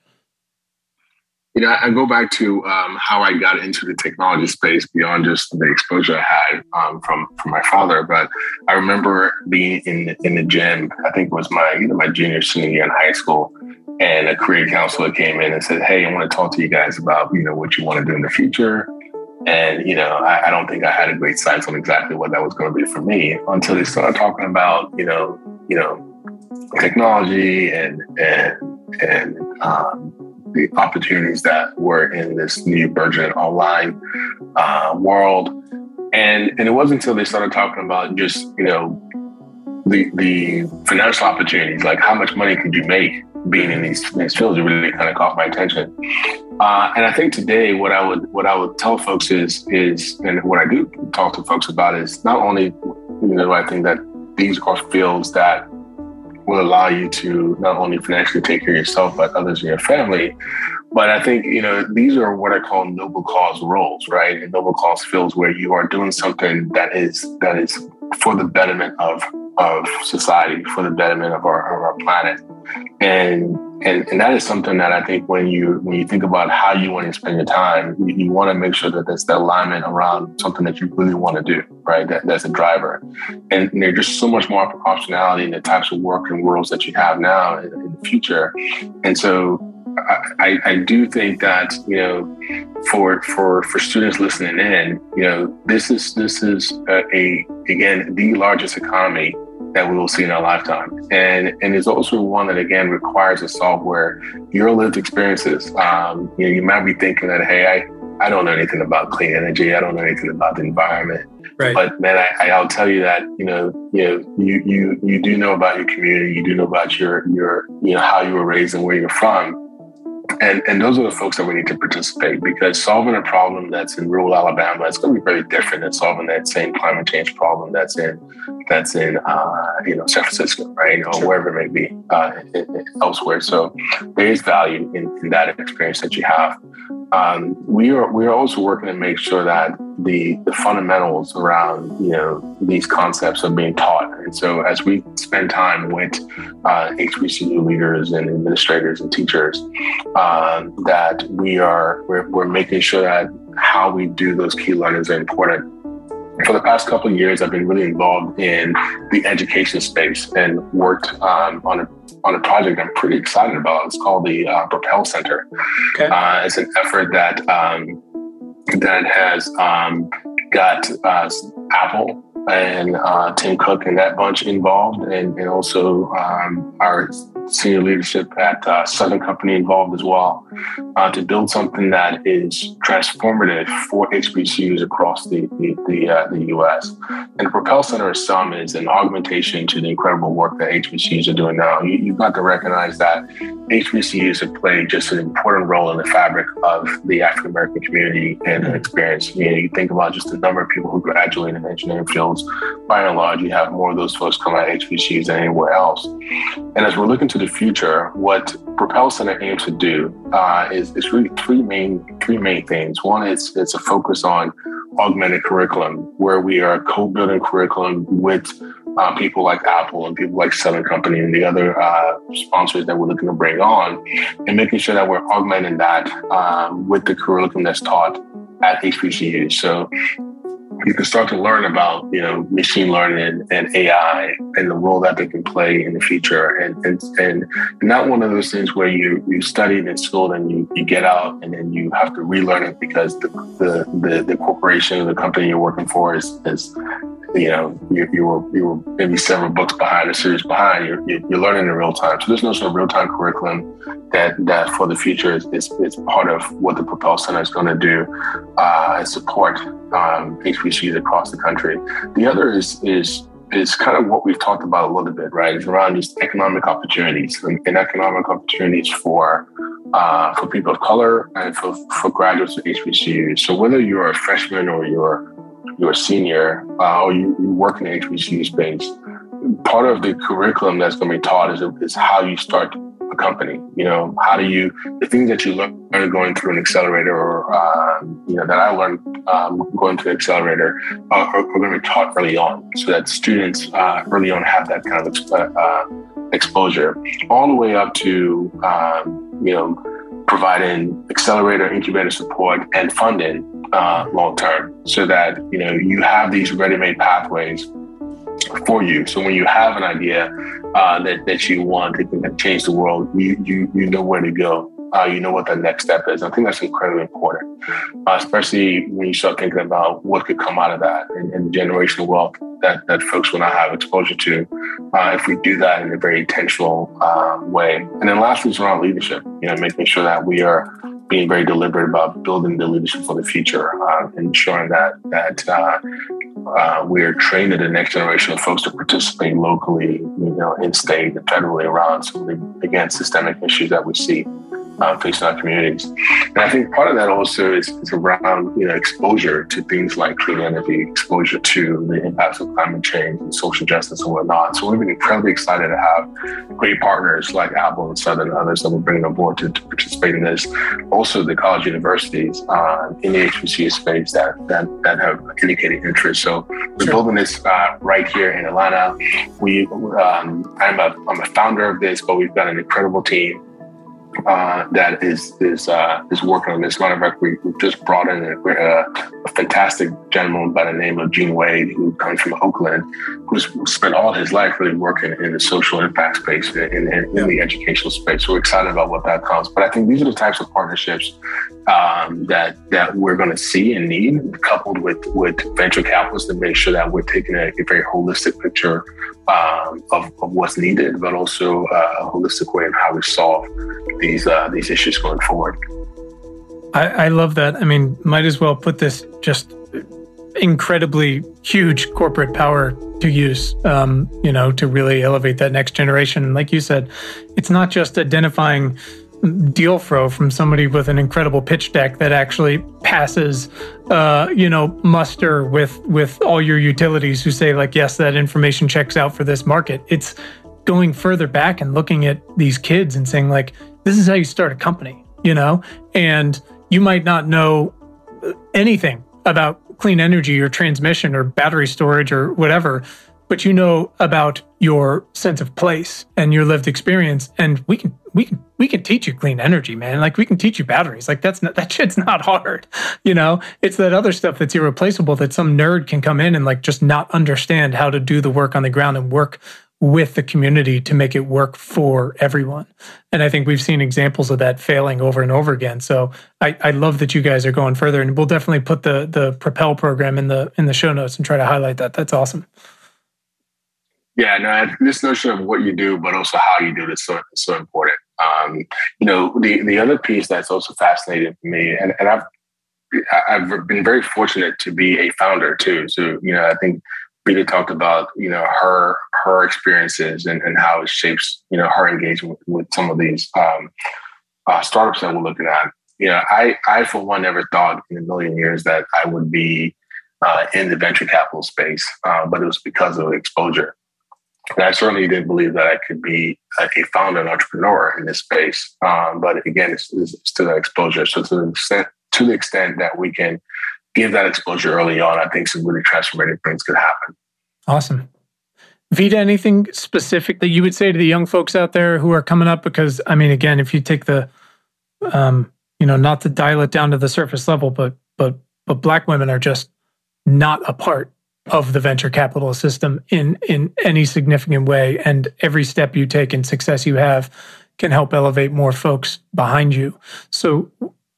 You know, I go back to um, how I got into the technology space beyond just the exposure I had um, from from my father. But I remember being in in the gym. I think it was my either my junior senior year in high school, and a career counselor came in and said, "Hey, I want to talk to you guys about you know what you want to do in the future." And you know, I, I don't think I had a great sense on exactly what that was going to be for me until they started talking about you know you know technology and and and um, the opportunities that were in this new burgeoning online uh, world. And and it wasn't until they started talking about just you know the the financial opportunities, like how much money could you make being in these, these fields, it really kind of caught my attention. Uh, and I think today, what I would what I would tell folks is is, and what I do talk to folks about is not only you know I think that these are fields that will allow you to not only financially take care of yourself, but others in your family. But I think, you know, these are what I call noble cause roles, right? And noble cause fields where you are doing something that is that is for the betterment of of society, for the betterment of our of our planet. And and, and that is something that I think when you when you think about how you want to spend your time, you, you want to make sure that there's the alignment around something that you really want to do, right? That, that's a driver. And, and there's just so much more optionality in the types of work and worlds that you have now in, in the future. And so I, I, do think that you know for for for students listening in, you know this is this is a, a again the largest economy that we will see in our lifetime. And and it's also one that again requires a software, your lived experiences. Um, you know, you might be thinking that, hey, I, I don't know anything about clean energy. I don't know anything about the environment. Right. But man, I, I'll tell you that you know, you know, you you you do know about your community. You do know about your your you know how you were raised and where you're from. And, and those are the folks that we need to participate because solving a problem that's in rural Alabama is going to be very different than solving that same climate change problem that's in that's in uh, you know San Francisco, right, or wherever it may be uh, elsewhere. So there is value in, in that experience that you have. Um, we are we are also working to make sure that the the fundamentals around you know these concepts are being taught. And so as we spend time with uh, HBCU leaders and administrators and teachers, uh, that we are we're, we're making sure that how we do those key learnings are important for the past couple of years, I've been really involved in the education space and worked um, on a on a project I'm pretty excited about. It's called the uh, Propel Center. Okay. Uh, it's an effort that um, that has um, got uh, Apple and uh, Tim Cook and that bunch involved, and, and also um, our senior leadership at uh, Southern Company involved as well uh, to build something that is transformative for HBCUs across the the, the, uh, the, U.S. And the Propel Center some is an augmentation to the incredible work that HBCUs are doing now. You, you've got to recognize that HBCUs have played just an important role in the fabric of the African American community and experience. You, know, you think about just the number of people who graduate in engineering fields. By and large, you have more of those folks come out of HBCUs than anywhere else. And as we're looking to the future, what Propel Center aims to do uh, is, is really three main three main things. One is it's a focus on augmented curriculum, where we are co-building curriculum with uh, people like Apple and people like Southern Company and the other uh, sponsors that we're looking to bring on, and making sure that we're augmenting that um, with the curriculum that's taught at HBCU. So you can start to learn about you know machine learning and AI and the role that they can play in the future and and, and not one of those things where you you studied in school and you, you get out and then you have to relearn it because the the the, the corporation or the company you're working for is is you know, you, you were you were maybe several books behind, a series behind. You're, you're learning in real time. So there's no sort of real time curriculum that that for the future is, is, is part of what the Propel Center is going to do uh, support um, HBCUs across the country. The other is is is kind of what we've talked about a little bit, right? It's around these economic opportunities and, and economic opportunities for uh, for people of color and for, for graduates of HBCUs. So whether you're a freshman or you're you're a senior uh, or you, you work in the HBCU space, part of the curriculum that's going to be taught is, is how you start a company. You know, how do you, the things that you learn going through an accelerator or, uh, you know, that I learned um, going through an accelerator uh, are, are, going to be taught early on so that students uh, early on have that kind of exp- uh, exposure all the way up to, um, you know, providing accelerator, incubator support and funding uh, long term so that you know you have these ready-made pathways for you. So when you have an idea uh, that, that you want to change the world, you, you, you know where to go. Uh, you know what the next step is. I think that's incredibly important, uh, especially when you start thinking about what could come out of that and, and generational wealth that, that folks will not have exposure to uh, if we do that in a very intentional uh, way. And then lastly is around leadership, you know, making sure that we are being very deliberate about building the leadership for the future, uh, ensuring that that uh, we're training the next generation of folks to participate locally, you know, in state and federally around some of the again systemic issues that we see. Uh, facing our communities. And I think part of that also is, is around you know exposure to things like clean energy, exposure to the impacts of climate change and social justice and whatnot. So we've been incredibly excited to have great partners like Apple and Southern and others that we're bringing on board to, to participate in this. Also, the college universities uh, in the HBCU space that, that that have indicated interest. So we're sure. building this uh, right here in Atlanta. We um, I'm a I'm a founder of this, but we've got an incredible team uh, that is is uh, is working on this. Matter of fact, we, we just brought in a, a, fantastic gentleman by the name of Gene Wade, who comes from Oakland, who's spent all his life really working in the social impact space in, in, in yeah. the educational space. So we're excited about what that comes. But I think these are the types of partnerships um, that that we're going to see and need, coupled with with venture capitalists to make sure that we're taking a, a very holistic picture um, of, of, what's needed, but also uh, a holistic way of how we solve these uh, these issues going forward. I, I love that. I mean, might as well put this just incredibly huge corporate power to use, um, you know, to really elevate that next generation. Like you said, it's not just identifying deal flow from somebody with an incredible pitch deck that actually passes uh, you know muster with with all your utilities who say like yes that information checks out for this market. It's going further back and looking at these kids and saying like this is how you start a company you know? And you might not know anything about clean energy or transmission or battery storage or whatever but you know about your sense of place and your lived experience and we can we can we can teach you clean energy man. Like we can teach you batteries. Like that's not that shit's not hard you know? It's that other stuff that's irreplaceable that some nerd can come in and like just not understand how to do the work on the ground and work with the community to make it work for everyone. And i think we've seen examples of that failing over and over again. So i, I love that you guys are going further and we'll definitely put the the propel program in the in the show notes and try to highlight that. That's awesome yeah, no, this notion of what you do, but also how you do it is so, so important. Um, you know, the, the other piece that's also fascinating for me, and, and I've I've been very fortunate to be a founder too. So, you know, I think Vida talked about, you know, her her experiences and, and how it shapes, you know, her engagement with, with some of these um, uh, startups that we're looking at. You know, I I for one never thought in a million years that I would be uh, in the venture capital space, uh, but it was because of exposure. And I certainly didn't believe that I could be a, founder and entrepreneur in this space. Um, but again, it's, it's, to that exposure. So to the extent to the extent that we can give that exposure early on, I think some really transformative things could happen. Awesome. Vida, anything specific that you would say to the young folks out there who are coming up? Because I mean, again, if you take the, um, you know, not to dial it down to the surface level, but but but black women are just not a part of the venture capital system in in any significant way. And every step you take and success you have can help elevate more folks behind you. So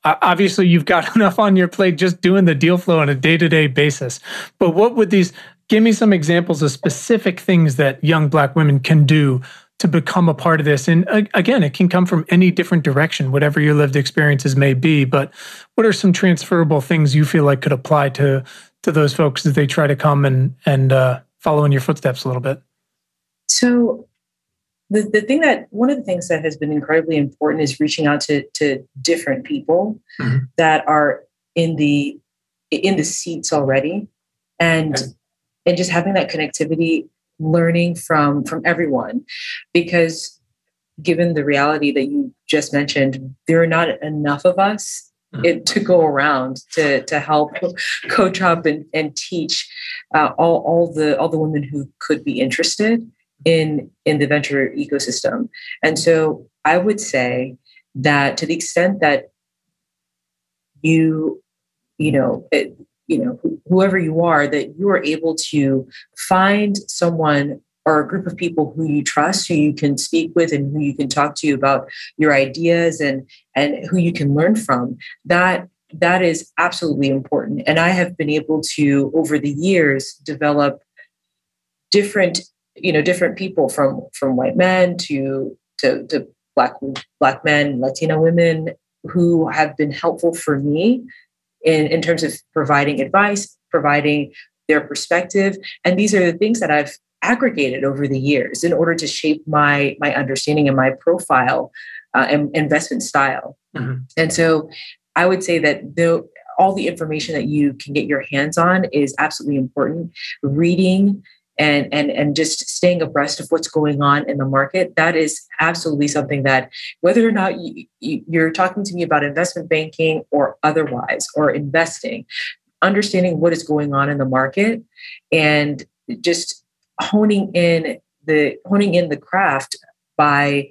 obviously you've got enough on your plate just doing the deal flow on a day-to-day basis. But what would these give me some examples of specific things that young black women can do to become a part of this. And again it can come from any different direction whatever your lived experiences may be. But what are some transferable things you feel like could apply to to those folks as they try to come and and uh, follow in your footsteps a little bit? So, the the thing that one of the things that has been incredibly important is reaching out to to different people mm-hmm. that are in the in the seats already, and okay. and just having that connectivity, learning from from everyone, because given the reality that you just mentioned, there are not enough of us. It, to go around to to help coach up and, and teach uh, all, all the all the women who could be interested in in the venture ecosystem. And so i would say that to the extent that you you know it, you know whoever you are that you are able to find someone or a group of people who you trust, who you can speak with, and who you can talk to about your ideas and and who you can learn from. That that is absolutely important. And I have been able to over the years develop different you know different people from from white men to to, to black black men, Latino women who have been helpful for me in, in terms of providing advice, providing their perspective. And these are the things that I've aggregated over the years in order to shape my my understanding and my profile uh, investment style. Mm-hmm. And so I would say that the, all the information that you can get your hands on is absolutely important. Reading and and and just staying abreast of what's going on in the market that is absolutely something that whether or not you, you're talking to me about investment banking or otherwise or investing understanding what is going on in the market and just honing in the honing in the craft by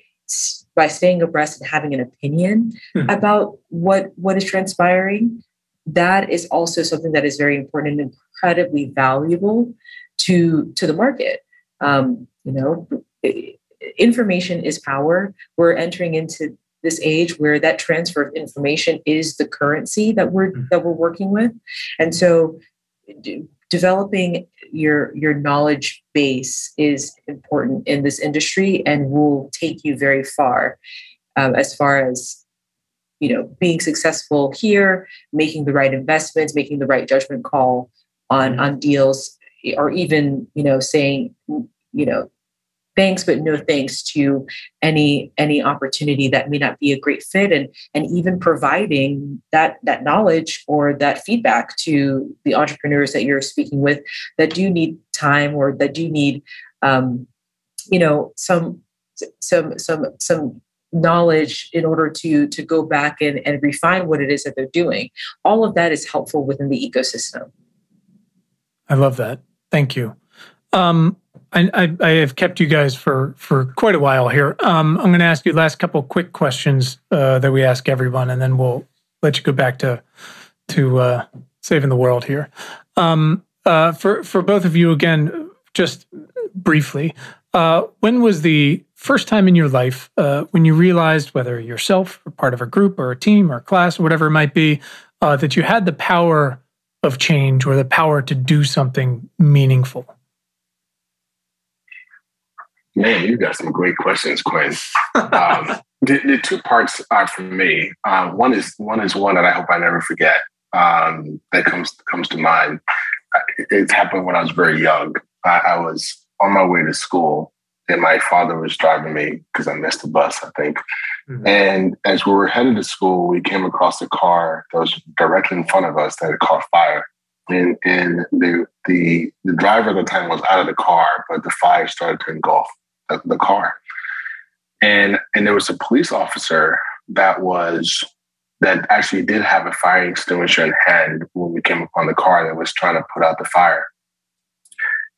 by staying abreast and having an opinion hmm. about what what is transpiring that is also something that is very important and incredibly valuable to to the market um, you know information is power we're entering into this age where that transfer of information is the currency that we're mm-hmm. that we're working with and so developing your your knowledge base is important in this industry and will take you very far um, as far as you know being successful here making the right investments making the right judgment call on on deals or even you know saying you know thanks but no thanks to any any opportunity that may not be a great fit. And and even providing that that knowledge or that feedback to the entrepreneurs that you're speaking with that do need time or that do need um, you know some some some some knowledge in order to to go back and, and refine what it is that they're doing. All of that is helpful within the ecosystem. I love that. Thank you. Um, I, I, have kept you guys for for quite a while here. Um, I'm going to ask you last couple quick questions uh, that we ask everyone, and then we'll let you go back to to uh, saving the world here. Um, uh, for for both of you, again, just briefly, uh, when was the first time in your life uh, when you realized, whether yourself or part of a group or a team or a class or whatever it might be, uh, that you had the power of change or the power to do something meaningful? Man, you got some great questions, Quinn. Um, the, the, two parts are for me. Uh, one is one is one that I hope I never forget. Um, that comes comes to mind. It happened when I was very young. I, I was on my way to school, and my father was driving me because I missed the bus, I think. Mm-hmm. And as we were headed to school, we came across a car that was directly in front of us that had caught fire. And, and the, the the driver at the time was out of the car, but the fire started to engulf the, the car. And and there was a police officer that was that actually did have a fire extinguisher in hand when we came upon the car that was trying to put out the fire.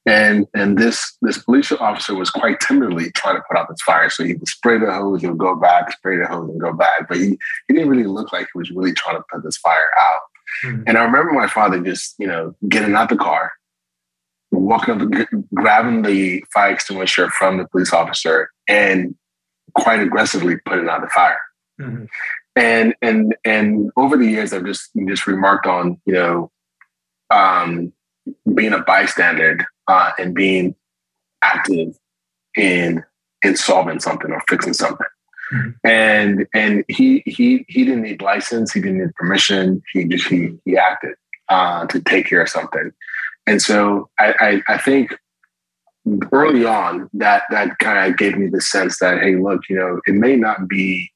And and this this police officer was quite timidly trying to put out this fire. So he would spray the hose and go back, spray the hose and go back. But he, he didn't really look like he was really trying to put this fire out. Mm-hmm. And I remember my father just, you know, getting out the car, walking up, grabbing the fire extinguisher from the police officer, and quite aggressively putting out the fire. Mm-hmm. And and and over the years, I've just just remarked on you know um, being a bystander uh, and being active in in solving something or fixing something. Mm-hmm. And and he he he didn't need license. He didn't need permission. He just he he acted uh, to take care of something. And so I, I, I think early on that that kind of gave me the sense that hey, look, you know, it may not be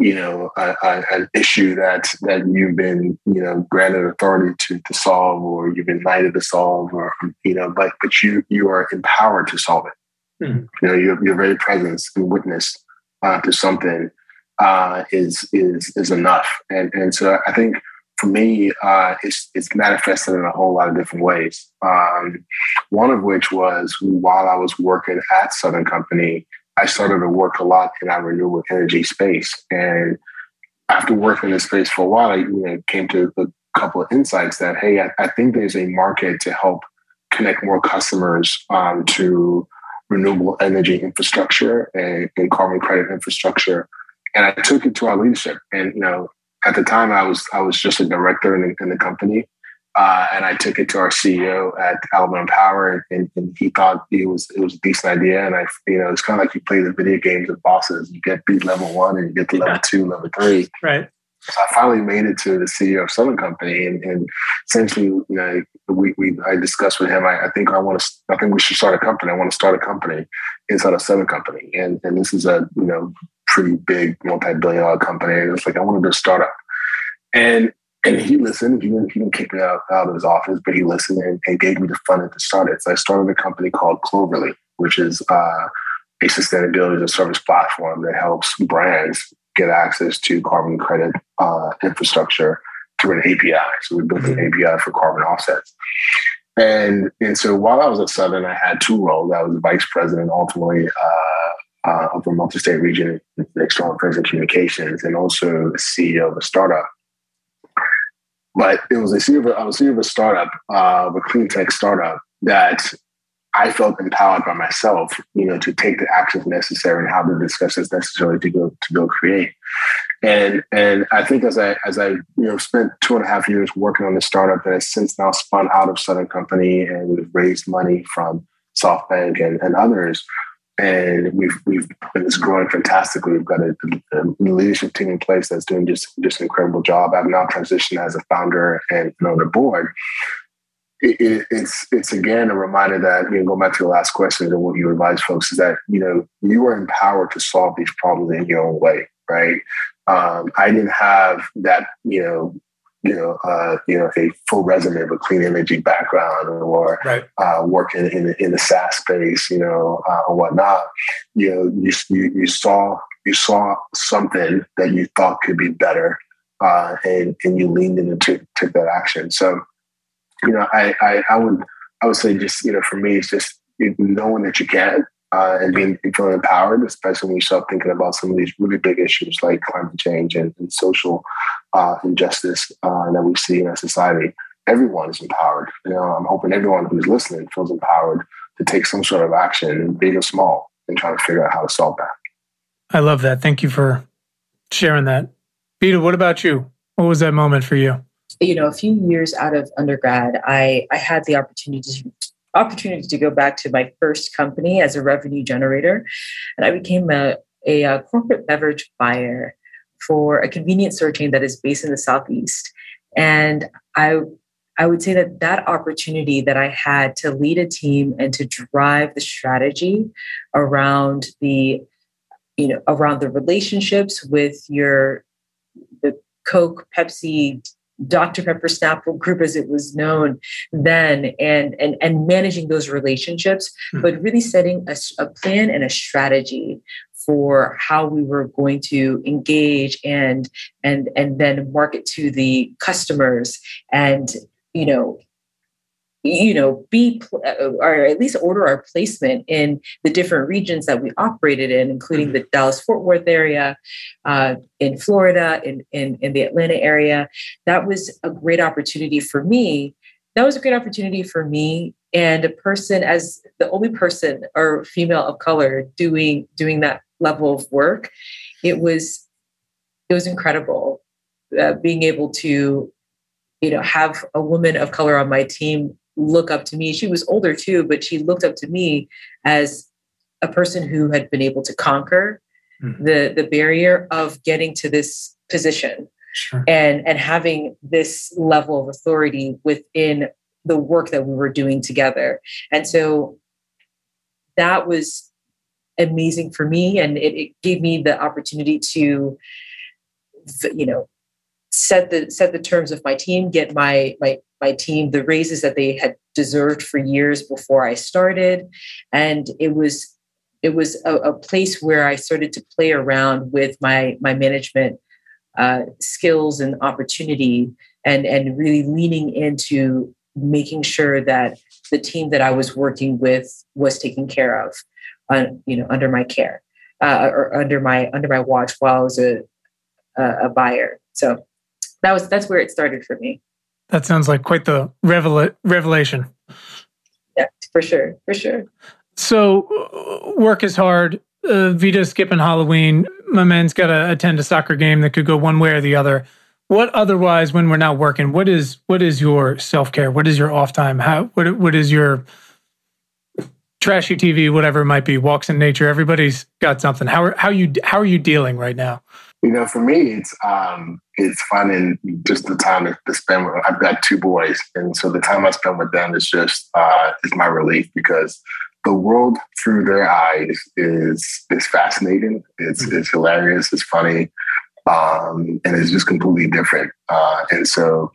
you know a, a, an issue that that you've been you know granted authority to to solve or you've been knighted to solve or you know but but you you are empowered to solve it mm-hmm. you know your, your very presence and witness uh, to something uh, is is is enough and and so i think for me, uh, it's, it's manifested in a whole lot of different ways. Um, one of which was while I was working at Southern Company, I started to work a lot in our renewable energy space. And after working in this space for a while, I you know, came to a couple of insights that, hey, I, I think there's a market to help connect more customers um, to renewable energy infrastructure and, and carbon credit infrastructure. And I took it to our leadership. And, you know, at the time I was I was just a director in the, in the company, uh, and I took it to our CEO at Alabama Power, and, and, he thought it was it was a decent idea. And I, you know, it's kind of like you play the video games with bosses. You get beat level one, and you get to level two, level three. Right. So I finally made it to the CEO of Southern Company, and, and essentially, you know, we, we I discussed with him. I, I, think I want to. I think we should start a company. I want to start a company inside of Southern Company, and and this is a you know pretty big multi-billion dollar company. It's like I wanted to start up. And and he listened. He didn't, he didn't kick me out, out of his office, but he listened and, and gave me the funding to start it. So I started a company called Cloverly, which is uh, a sustainability as a service platform that helps brands get access to carbon credit uh, infrastructure through an API. So we built mm-hmm. an API for carbon offsets. And, and so while I was at Southern, I had two roles. I was vice president ultimately uh, uh, of the multi-state region in external and communications, and also CEO of a startup. But it was a CEO of a, was CEO of a startup, uh, of a clean tech startup that I felt empowered by myself, you know, to take the actions necessary and have the discussions necessary to go to go create. And and I think as I as I you know spent two and a half years working on the startup that has since now spun out of Southern Company and we've raised money from SoftBank and, and others. And we've we've it's growing fantastically. We've got a, a, leadership team in place that's doing just just an incredible job. I've now transitioned as a founder and, on the board it, it's it's again a reminder that you know, going back to the last question and what you advise folks is that you know you are empowered to solve these problems in your own way, right? Um, I didn't have that, you know, you know, uh, you know, a full resume of a clean energy background or right. uh, working in in the SaaS space, you know, uh, or whatnot. You know, you, you you saw you saw something that you thought could be better, uh, and and you leaned in and took took that action. So you know, I, I, I would, I would say just, you know, for me, it's just knowing that you can uh, and being feeling empowered, especially when you start thinking about some of these really big issues like climate change and, and social uh, injustice uh, that we see in our society. Everyone is empowered. You know, I'm hoping everyone who's listening feels empowered to take some sort of action, big or small, and try to figure out how to solve that. I love that. Thank you for sharing that. Peter, what about you? What was that moment for you? you know, a few years out of undergrad, I, I had the opportunity to opportunity to go back to my first company as a revenue generator, and I became a, a, a corporate beverage buyer for a convenience store chain that is based in the southeast. And I I would say that that opportunity that I had to lead a team and to drive the strategy around the you know around the relationships with your the Coke, Pepsi, Dr. Pepper Snapple Group as it was known then, and and and managing those relationships, mm-hmm. but really setting a, a plan and a strategy for how we were going to engage and and and then market to the customers and you know you know be uh, or at least order our placement in the different regions that we operated in including mm-hmm. the dallas fort worth area uh, in florida in, in in the atlanta area. That was a great opportunity for me. That was a great opportunity for me and a person as the only person or female of color doing doing that level of work. It was it was incredible uh, being able to you know have a woman of color on my team look up to me. She was older too, but she looked up to me as a person who had been able to conquer mm-hmm. the the barrier of getting to this position sure. and and having this level of authority within the work that we were doing together. And so that was amazing for me and it, it gave me the opportunity to you know set the set the terms of my team get my my my team the raises that they had deserved for years before I started. And it was it was a, a place where I started to play around with my my management uh, skills and opportunity and and really leaning into making sure that the team that I was working with was taken care of, uh, you know, under my care uh, or under my under my watch while I was a, a, a buyer. So that was that's where it started for me. That sounds like quite the revela- revelation. Yeah, for sure, for sure. So, uh, work is hard. Uh, skipping Halloween. My man's got to attend a soccer game that could go one way or the other. What otherwise, when we're not working, what is what is your self care? What is your off time? How what what is your trashy TV, whatever it might be, walks in nature? Everybody's got something. How are how you how are you dealing right now? You know, for me, it's um, it's finding just the time to, spend with. I've got two boys, and so the time I spend with them is just uh, is my relief because the world through their eyes is is fascinating. It's mm-hmm. it's hilarious. It's funny, um, and it's just completely different. Uh, and so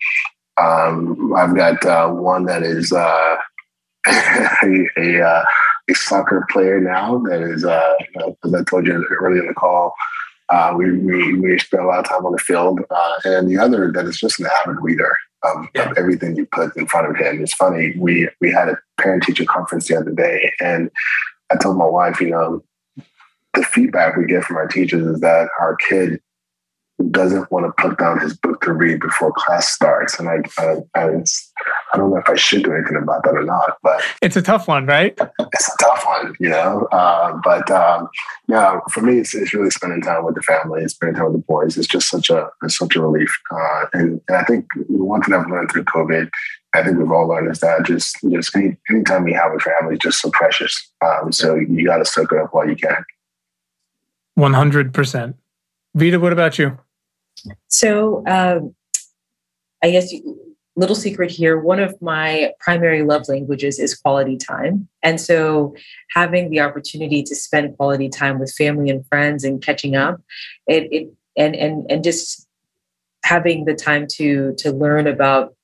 um, I've got uh, one that is uh, a, a, uh, a, soccer player now. That is, uh, as I told you earlier in the call, uh, we, we we spend a lot of time on the field, and the other that is just an avid reader of, yeah. of everything you put in front of him. It's funny. We we had a parent teacher conference the other day, and I told my wife, you know, the feedback we get from our teachers is that our kid doesn't want to put down his book to read before class starts. And I, I, I, I, don't know if I should do anything about that or not, but it's a tough one, right? It's a tough one, you know. Uh, but um, yeah, for me, it's, it's really spending time with the family, spending time with the boys. It's just such a it's such a relief. Uh, and, and I think one thing I've learned through COVID, I think we've all learned is that just just any, anytime you have a family is just so precious. Um, so you got to soak it up while you can. One hundred percent. Vida, what about you? So, um, I guess little secret here one of my primary love languages is quality time. And so, having the opportunity to spend quality time with family and friends and catching up, it, it and and and just having the time to to learn about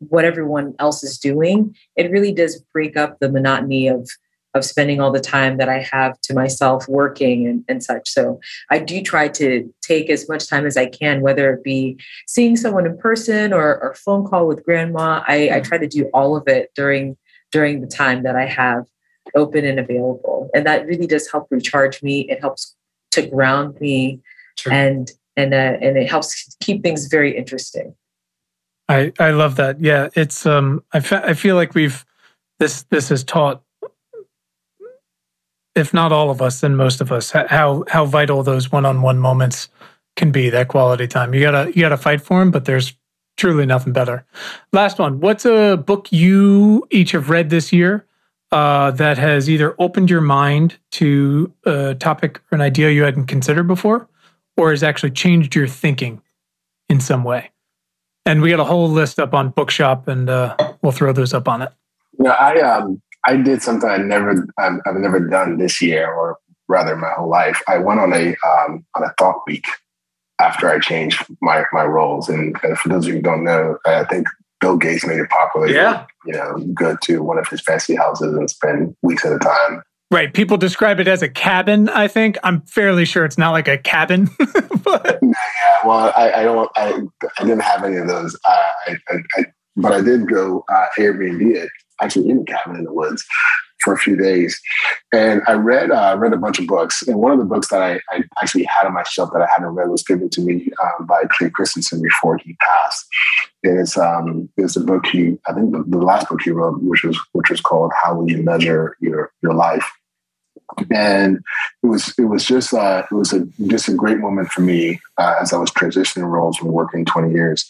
what everyone else is doing, it really does break up the monotony of of spending all the time that I have to myself working and, and such. So I do try to take as much time as I can, whether it be seeing someone in person or, or phone call with grandma. I, I try to do all of it during during the time that I have open and available. And that really does help recharge me. It helps to ground me True. and and uh, and it helps keep things very interesting. I I love that. Yeah, it's um I, fe- I feel like we've this this has taught if not all of us, then most of us, how how vital those one-on-one moments can be. That quality time. You gotta you gotta fight for them, but there's truly nothing better. Last one. What's a book you each have read this year uh, that has either opened your mind to a topic or an idea you hadn't considered before, or has actually changed your thinking in some way? And we got a whole list up on Bookshop, and uh, we'll throw those up on it. Yeah, I um, I did something I never I've, I've, never done this year, or rather my whole life. I went on a um, on a thought week after I changed my my roles. And, and for those of you who don't know, I think Bill Gates made it popular. Yeah, you know, go to one of his fancy houses and spend weeks at a time. Right. People describe it as a cabin. I think I'm fairly sure it's not like a cabin. but yeah, well, I, I, don't. I, I didn't have any of those. Uh, I, I, but I did go uh, Airbnb it actually in a cabin in the woods for a few days. And I read uh, read a bunch of books. And one of the books that I, I actually had on my shelf that I hadn't read was given to me um, by Clay Christensen before he passed. And it's um it's a book he I think the, the last book he wrote, which was which was called How Will You Measure Your Your Life. And it was it was just uh, it was a just a great moment for me uh, as I was transitioning roles from working 20 years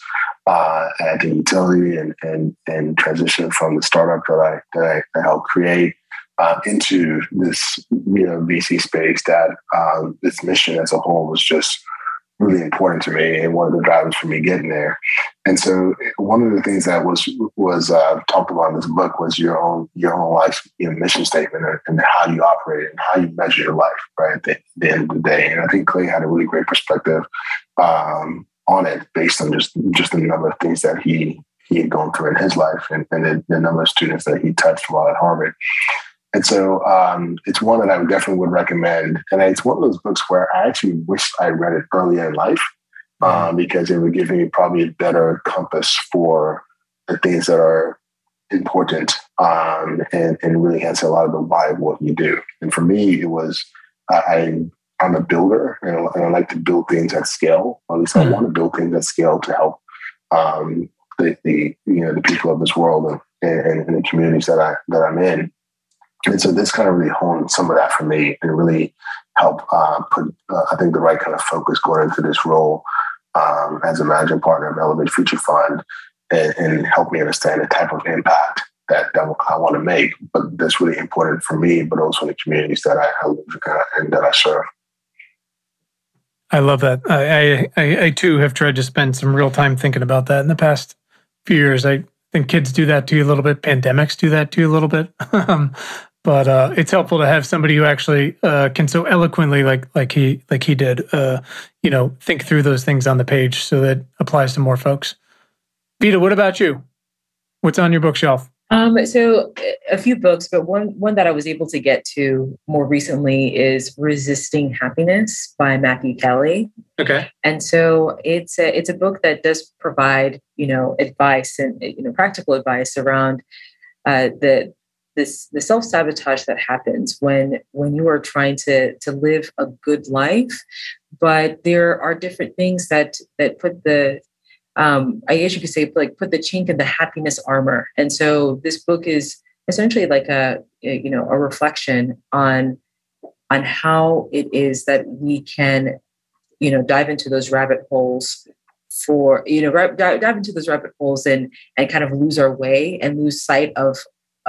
uh, at the utility and, and, and transition from the startup that I, that I, helped create uh, into this you know VC space that um, this mission as a whole was just really important to me and one of the drivers for me getting there. And so one of the things that was was uh, talked about in this book was your own your own life you know, mission statement and, how you operate and how you measure your life right at the, the, end of the day. And I think Clay had a really great perspective um, on it based on just just the number of things that he he had gone through in his life and, and the, the, number of students that he touched while at Harvard. And so um, it's one that I would definitely would recommend. And it's one of those books where I actually wish I read it earlier in life um, because it would give me probably a better compass for the things that are important um, and, and really answer a lot of the why of what you do. And for me, it was I, I'm a builder and I, and I, like to build things at scale. Or at least mm-hmm. I want to build things at scale to help um, the, the, you know the people of this world and, and, and, the communities that I that I'm in. And so this kind of really honed some of that for me and really helped uh, put uh, I think the right kind of focus going into this role um, as a managing partner of Elevate Future Fund and, and help me understand the type of impact that, that I want to make, but that's really important for me, but also in the communities that I, live and that I serve. I love that. I, I, I too have tried to spend some real time thinking about that in the past few years. I think kids do that too a little bit. Pandemics do that too a little bit. um, but uh, it's helpful to have somebody who actually uh, can so eloquently, like like he like he did, uh, you know, think through those things on the page so that applies to more folks. Vida, what about you? What's on your bookshelf? Um, so a few books, but one one that I was able to get to more recently is "Resisting Happiness" by Matthew Kelly. Okay, and so it's a it's a book that does provide you know advice and you know practical advice around uh, the this the self sabotage that happens when when you are trying to to live a good life, but there are different things that that put the um, I guess you could say like put the chink in the happiness armor. And so this book is essentially like a you know a reflection on on how it is that we can you know dive into those rabbit holes for you know dive into those rabbit holes and and kind of lose our way and lose sight of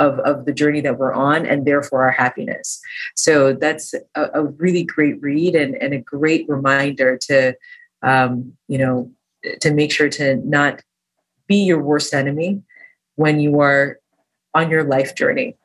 of, of the journey that we're on and therefore our happiness so that's a, a really great read and, and a great reminder to um, you know to make sure to not be your worst enemy when you are on your life journey.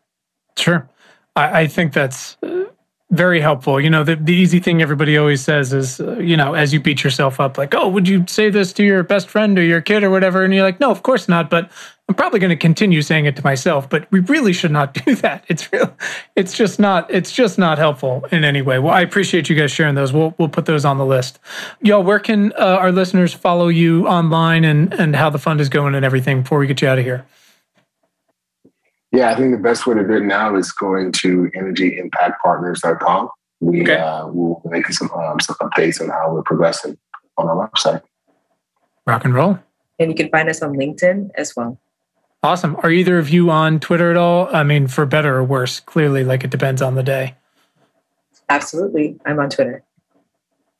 Sure. I, I think that's uh, very helpful. You know, the, the easy thing everybody always says is, uh, you know, as you beat yourself up, like, oh, would you say this to your best friend or your kid or whatever? And you're like, no, of course not. But I'm probably going to continue saying it to myself, but we really should not do that. It's real. It's just not. It's just not helpful in any way. Well, I appreciate you guys sharing those. We'll we'll put those on the list. Y'all, where can uh, our listeners follow you online and and how the fund is going and everything before we get you out of here? Yeah, I think the best way to do it now is going to energyimpactpartners.com. We okay. uh, will make some um, some updates on how we're progressing on our website. Rock and roll. And you can find us on LinkedIn as well. Awesome. Are either of you on Twitter at all? I mean, for better or worse, clearly, like it depends on the day. Absolutely. I'm on Twitter.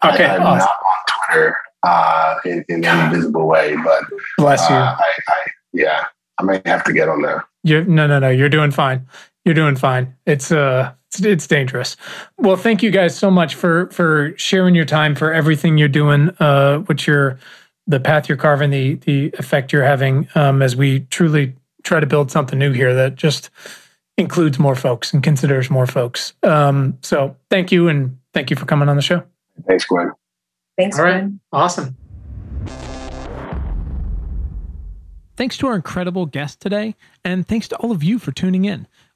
Okay. I, am awesome. not on Twitter uh, in, in any visible way, but bless you. Uh, I, I, yeah, I might have to get on there. you no, no, no. You're doing fine. You're doing fine. It's uh, it's, it's dangerous. Well, thank you guys so much for for sharing your time for everything you're doing. Uh, what you're the path you're carving, the the effect you're having um, as we truly try to build something new here that just includes more folks and considers more folks. Um, so thank you and thank you for coming on the show. Thanks, Quinn. Thanks, All Quinn. Right. Awesome. Thanks to our incredible guest today, and thanks to all of you for tuning in.